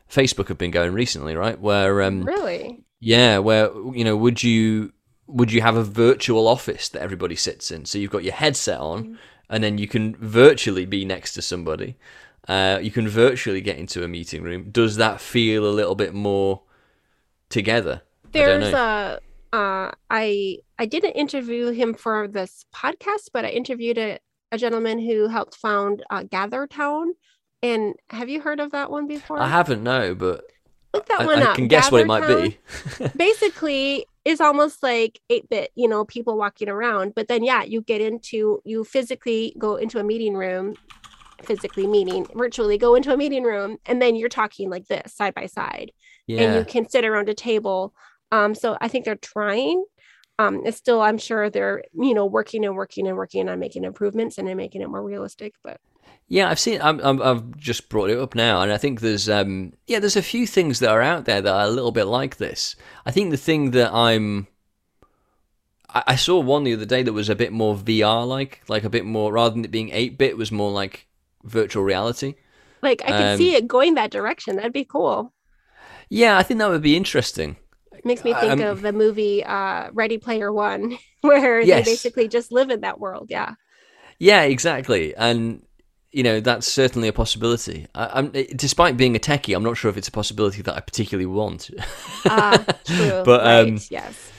Facebook have been going recently, right? Where um, really, yeah, where you know would you would you have a virtual office that everybody sits in? So you've got your headset on, mm. and then you can virtually be next to somebody. Uh, you can virtually get into a meeting room. Does that feel a little bit more together? There's a uh, I I didn't interview him for this podcast, but I interviewed a, a gentleman who helped found uh, GatherTown. And have you heard of that one before? I haven't, no, but look that I, one I up. can guess what it might be. [LAUGHS] basically, is almost like 8 bit, you know, people walking around. But then, yeah, you get into, you physically go into a meeting room physically meeting virtually go into a meeting room and then you're talking like this side by side yeah. and you can sit around a table um, so i think they're trying um, it's still i'm sure they're you know working and working and working on making improvements and making it more realistic but yeah i've seen i have just brought it up now and i think there's um, yeah there's a few things that are out there that are a little bit like this i think the thing that i'm I saw one the other day that was a bit more VR like, like a bit more rather than it being 8 bit was more like virtual reality. Like I could um, see it going that direction. That'd be cool. Yeah, I think that would be interesting. It makes me think um, of the movie uh, Ready Player One, [LAUGHS] where yes. they basically just live in that world. Yeah. Yeah, exactly, and you know that's certainly a possibility. I, am despite being a techie, I'm not sure if it's a possibility that I particularly want. [LAUGHS] Ah, uh, true. but right. um, yes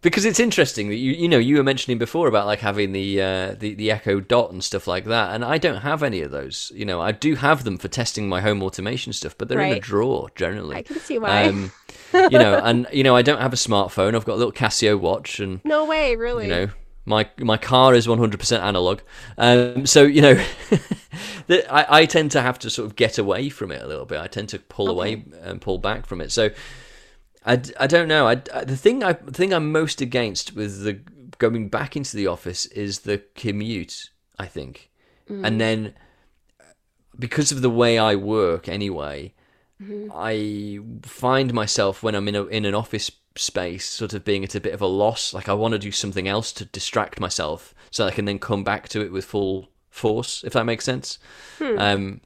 because it's interesting that you you know you were mentioning before about like having the uh, the the Echo Dot and stuff like that, and I don't have any of those. You know, I do have them for testing my home automation stuff, but they're right. in a drawer generally. I can see why. Um, [LAUGHS] you know, and you know, I don't have a smartphone. I've got a little Casio watch, and no way, really. You know, my my car is 100% analog. Um, so you know, [LAUGHS] I, I tend to have to sort of get away from it a little bit. I tend to pull okay. away and pull back from it. So I, I don't know. I, I, the thing I the thing I'm most against with the going back into the office is the commute. I think, mm. and then because of the way I work anyway, mm-hmm. I find myself when I'm in a in an office space, sort of being at a bit of a loss. Like I want to do something else to distract myself, so I can then come back to it with full force. If that makes sense. Hmm. Um,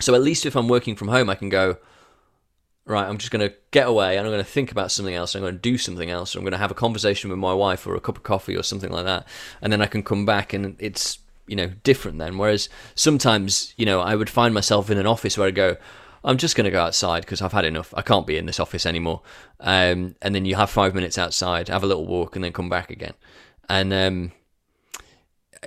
so at least if I'm working from home, I can go right, I'm just going to get away and I'm going to think about something else. I'm going to do something else. I'm going to have a conversation with my wife or a cup of coffee or something like that. And then I can come back and it's, you know, different then. Whereas sometimes, you know, I would find myself in an office where I go, I'm just going to go outside because I've had enough. I can't be in this office anymore. Um, and then you have five minutes outside, have a little walk, and then come back again. And um,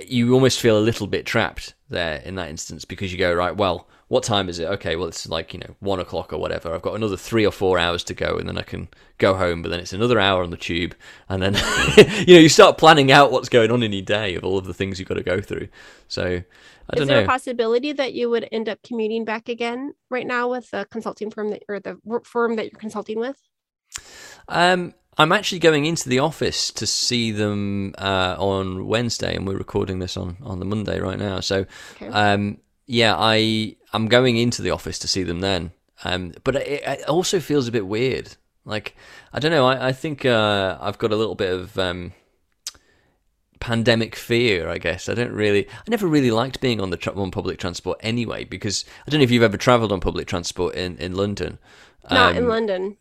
you almost feel a little bit trapped there in that instance because you go, right, well, what time is it? Okay, well, it's like, you know, one o'clock or whatever. I've got another three or four hours to go and then I can go home, but then it's another hour on the tube. And then, [LAUGHS] you know, you start planning out what's going on in your day of all of the things you've got to go through. So, I don't is there know. a possibility that you would end up commuting back again right now with the consulting firm that, or the firm that you're consulting with? Um, I'm actually going into the office to see them uh, on Wednesday, and we're recording this on, on the Monday right now. So, okay. um, yeah, I I'm going into the office to see them then. Um, but it, it also feels a bit weird. Like I don't know. I I think uh, I've got a little bit of um, pandemic fear. I guess I don't really. I never really liked being on the tra- on public transport anyway because I don't know if you've ever travelled on public transport in in London. Not in London.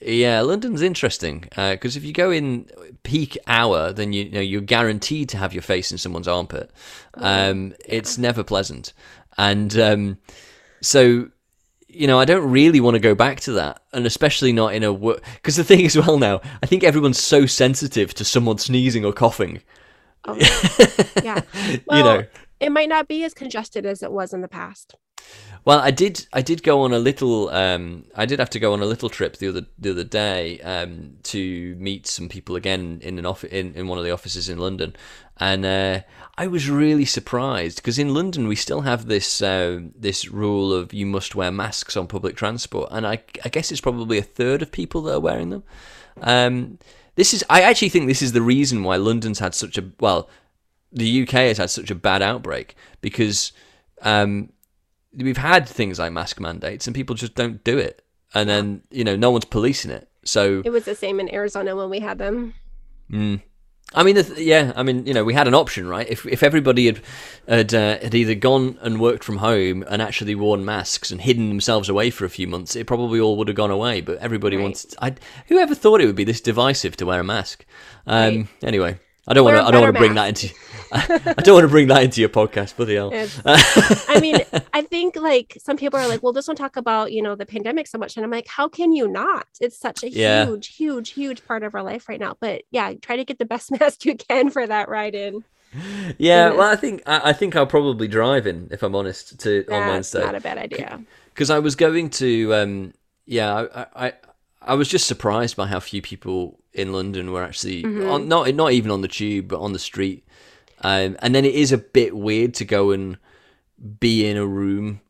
Yeah, London's interesting because if you go in peak hour, then you, you, know you're guaranteed to have your face in someone's armpit. Um, yeah. It's never pleasant, and um, so you know I don't really want to go back to that, and especially not in a work. Because the thing [LAUGHS] is, well, now I think everyone's so sensitive to someone sneezing or coughing. Oh, [LAUGHS] yeah, well, [LAUGHS] you know, it might not be as congested as it was in the past. Well, I did. I did go on a little. Um, I did have to go on a little trip the other the other day um, to meet some people again in an office in, in one of the offices in London, and uh, I was really surprised because in London we still have this uh, this rule of you must wear masks on public transport, and I, I guess it's probably a third of people that are wearing them. Um, this is. I actually think this is the reason why London's had such a well, the UK has had such a bad outbreak because. Um, we've had things like mask mandates and people just don't do it and then you know no one's policing it so it was the same in arizona when we had them mm. I mean th- yeah i mean you know we had an option right if, if everybody had had, uh, had either gone and worked from home and actually worn masks and hidden themselves away for a few months it probably all would have gone away but everybody right. wanted I, whoever thought it would be this divisive to wear a mask um, right. anyway I don't want to. I don't want to bring that into. [LAUGHS] [LAUGHS] I don't want to bring that into your podcast, bloody hell. [LAUGHS] I mean, I think like some people are like, well, this one talk about you know the pandemic so much, and I'm like, how can you not? It's such a yeah. huge, huge, huge part of our life right now. But yeah, try to get the best mask you can for that ride in. Yeah, well, I think I, I, think I'll probably drive in if I'm honest to That's on Wednesday. Not a bad idea. Because I was going to, um, yeah, I, I I was just surprised by how few people in London were actually mm-hmm. on, not not even on the tube, but on the street. Um, and then it is a bit weird to go and be in a room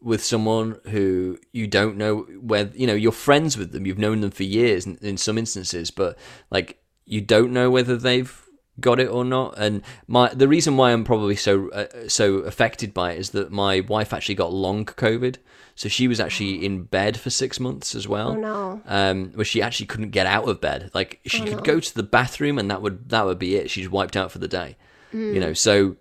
with someone who you don't know where you know you're friends with them, you've known them for years in, in some instances, but like you don't know whether they've got it or not. And my the reason why I'm probably so uh, so affected by it is that my wife actually got long COVID, so she was actually in bed for six months as well. Oh no! Um, where she actually couldn't get out of bed. Like she oh, could no. go to the bathroom and that would that would be it. She's wiped out for the day. Mm. You know, so.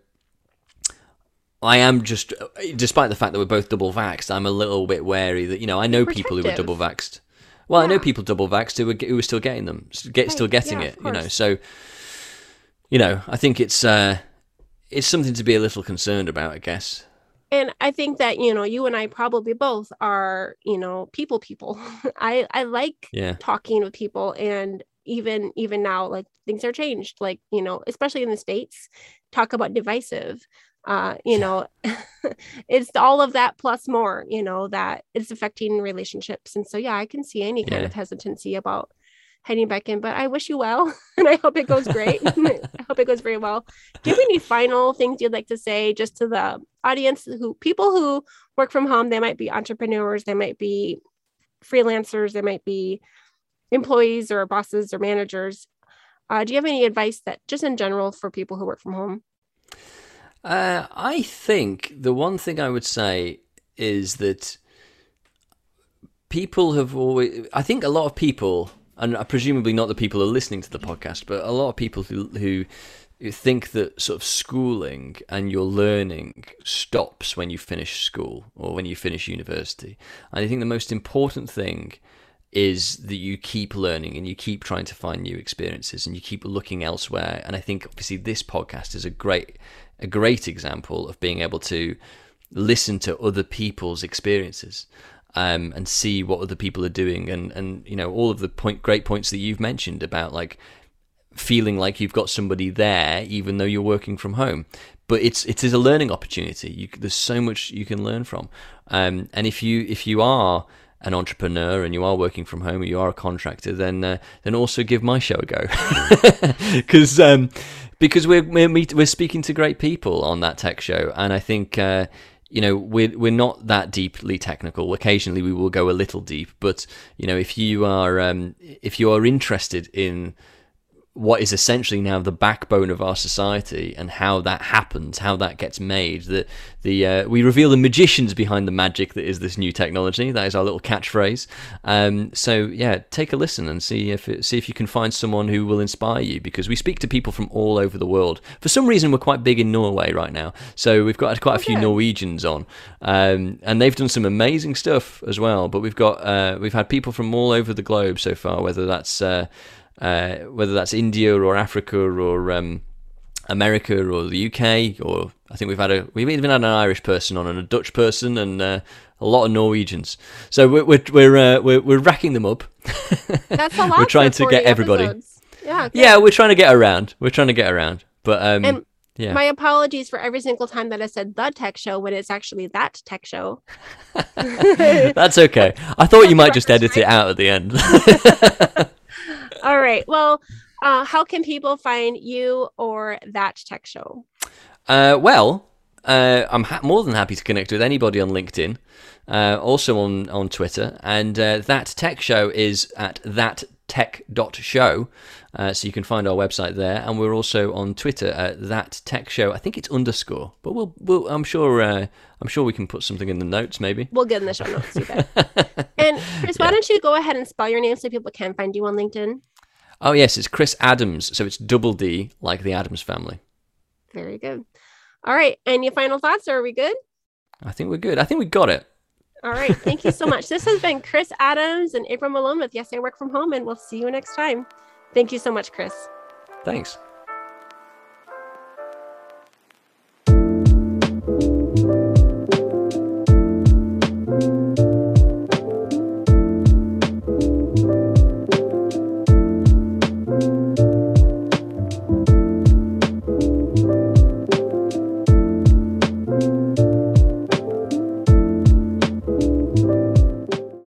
I am just, despite the fact that we're both double vaxxed, I'm a little bit wary that you know I know people who are double vaxxed. Well, yeah. I know people double vaxxed who were, who are still getting them, get still getting yeah, it. You know, so you know, I think it's uh, it's something to be a little concerned about, I guess. And I think that you know, you and I probably both are, you know, people people. [LAUGHS] I I like yeah. talking with people, and even even now, like things are changed. Like you know, especially in the states, talk about divisive. Uh, you know, [LAUGHS] it's all of that plus more. You know that it's affecting relationships, and so yeah, I can see any kind yeah. of hesitancy about heading back in. But I wish you well, [LAUGHS] and I hope it goes great. [LAUGHS] I hope it goes very well. Do you have any final things you'd like to say just to the audience who people who work from home? They might be entrepreneurs, they might be freelancers, they might be employees or bosses or managers. Uh, do you have any advice that just in general for people who work from home? Uh, I think the one thing I would say is that people have always, I think a lot of people and presumably not the people who are listening to the podcast, but a lot of people who who think that sort of schooling and your learning stops when you finish school or when you finish university. And I think the most important thing is that you keep learning and you keep trying to find new experiences and you keep looking elsewhere. And I think obviously this podcast is a great a great example of being able to listen to other people's experiences um, and see what other people are doing, and and you know all of the point great points that you've mentioned about like feeling like you've got somebody there even though you're working from home. But it's it is a learning opportunity. You, there's so much you can learn from, um, and if you if you are an entrepreneur and you are working from home or you are a contractor, then uh, then also give my show a go [LAUGHS] because um, because we're we're, we're speaking to great people on that tech show, and I think. Uh, you know we're we're not that deeply technical. Occasionally we will go a little deep, but you know if you are um, if you are interested in what is essentially now the backbone of our society and how that happens, how that gets made. That the uh, we reveal the magicians behind the magic that is this new technology. That is our little catchphrase. Um, so yeah, take a listen and see if it, see if you can find someone who will inspire you because we speak to people from all over the world. For some reason, we're quite big in Norway right now, so we've got quite a few Norwegians on, um, and they've done some amazing stuff as well. But we've got uh, we've had people from all over the globe so far, whether that's uh, uh, whether that's India or Africa or um, America or the UK, or I think we've had a we've even had an Irish person on and a Dutch person and uh, a lot of Norwegians. So we're we're we're, uh, we're, we're, racking them up. That's [LAUGHS] a lot. we're trying to get everybody. Episodes. Yeah. Yeah, we're trying to get around. We're trying to get around. But um, and yeah. My apologies for every single time that I said the tech show when it's actually that tech show. [LAUGHS] That's okay. I thought you might just edit it out at the end. [LAUGHS] All right. Well, uh, how can people find you or that tech show? Uh, well, uh, I'm ha- more than happy to connect with anybody on LinkedIn, uh, also on on Twitter, and uh, that tech show is at that tech.show. Uh, so you can find our website there, and we're also on Twitter at that tech show. I think it's underscore, but we'll, we'll I'm sure uh, I'm sure we can put something in the notes, maybe. We'll get in the show notes. You bet. [LAUGHS] and Chris, why don't you go ahead and spell your name so people can find you on LinkedIn? Oh yes, it's Chris Addams. So it's double D, like the Addams family. Very good. All right, any final thoughts? Or are we good? I think we're good. I think we got it. All right. Thank you so much. This has been Chris Addams and April Malone with Yes, I Work From Home, and we'll see you next time. Thank you so much, Chris. Thanks.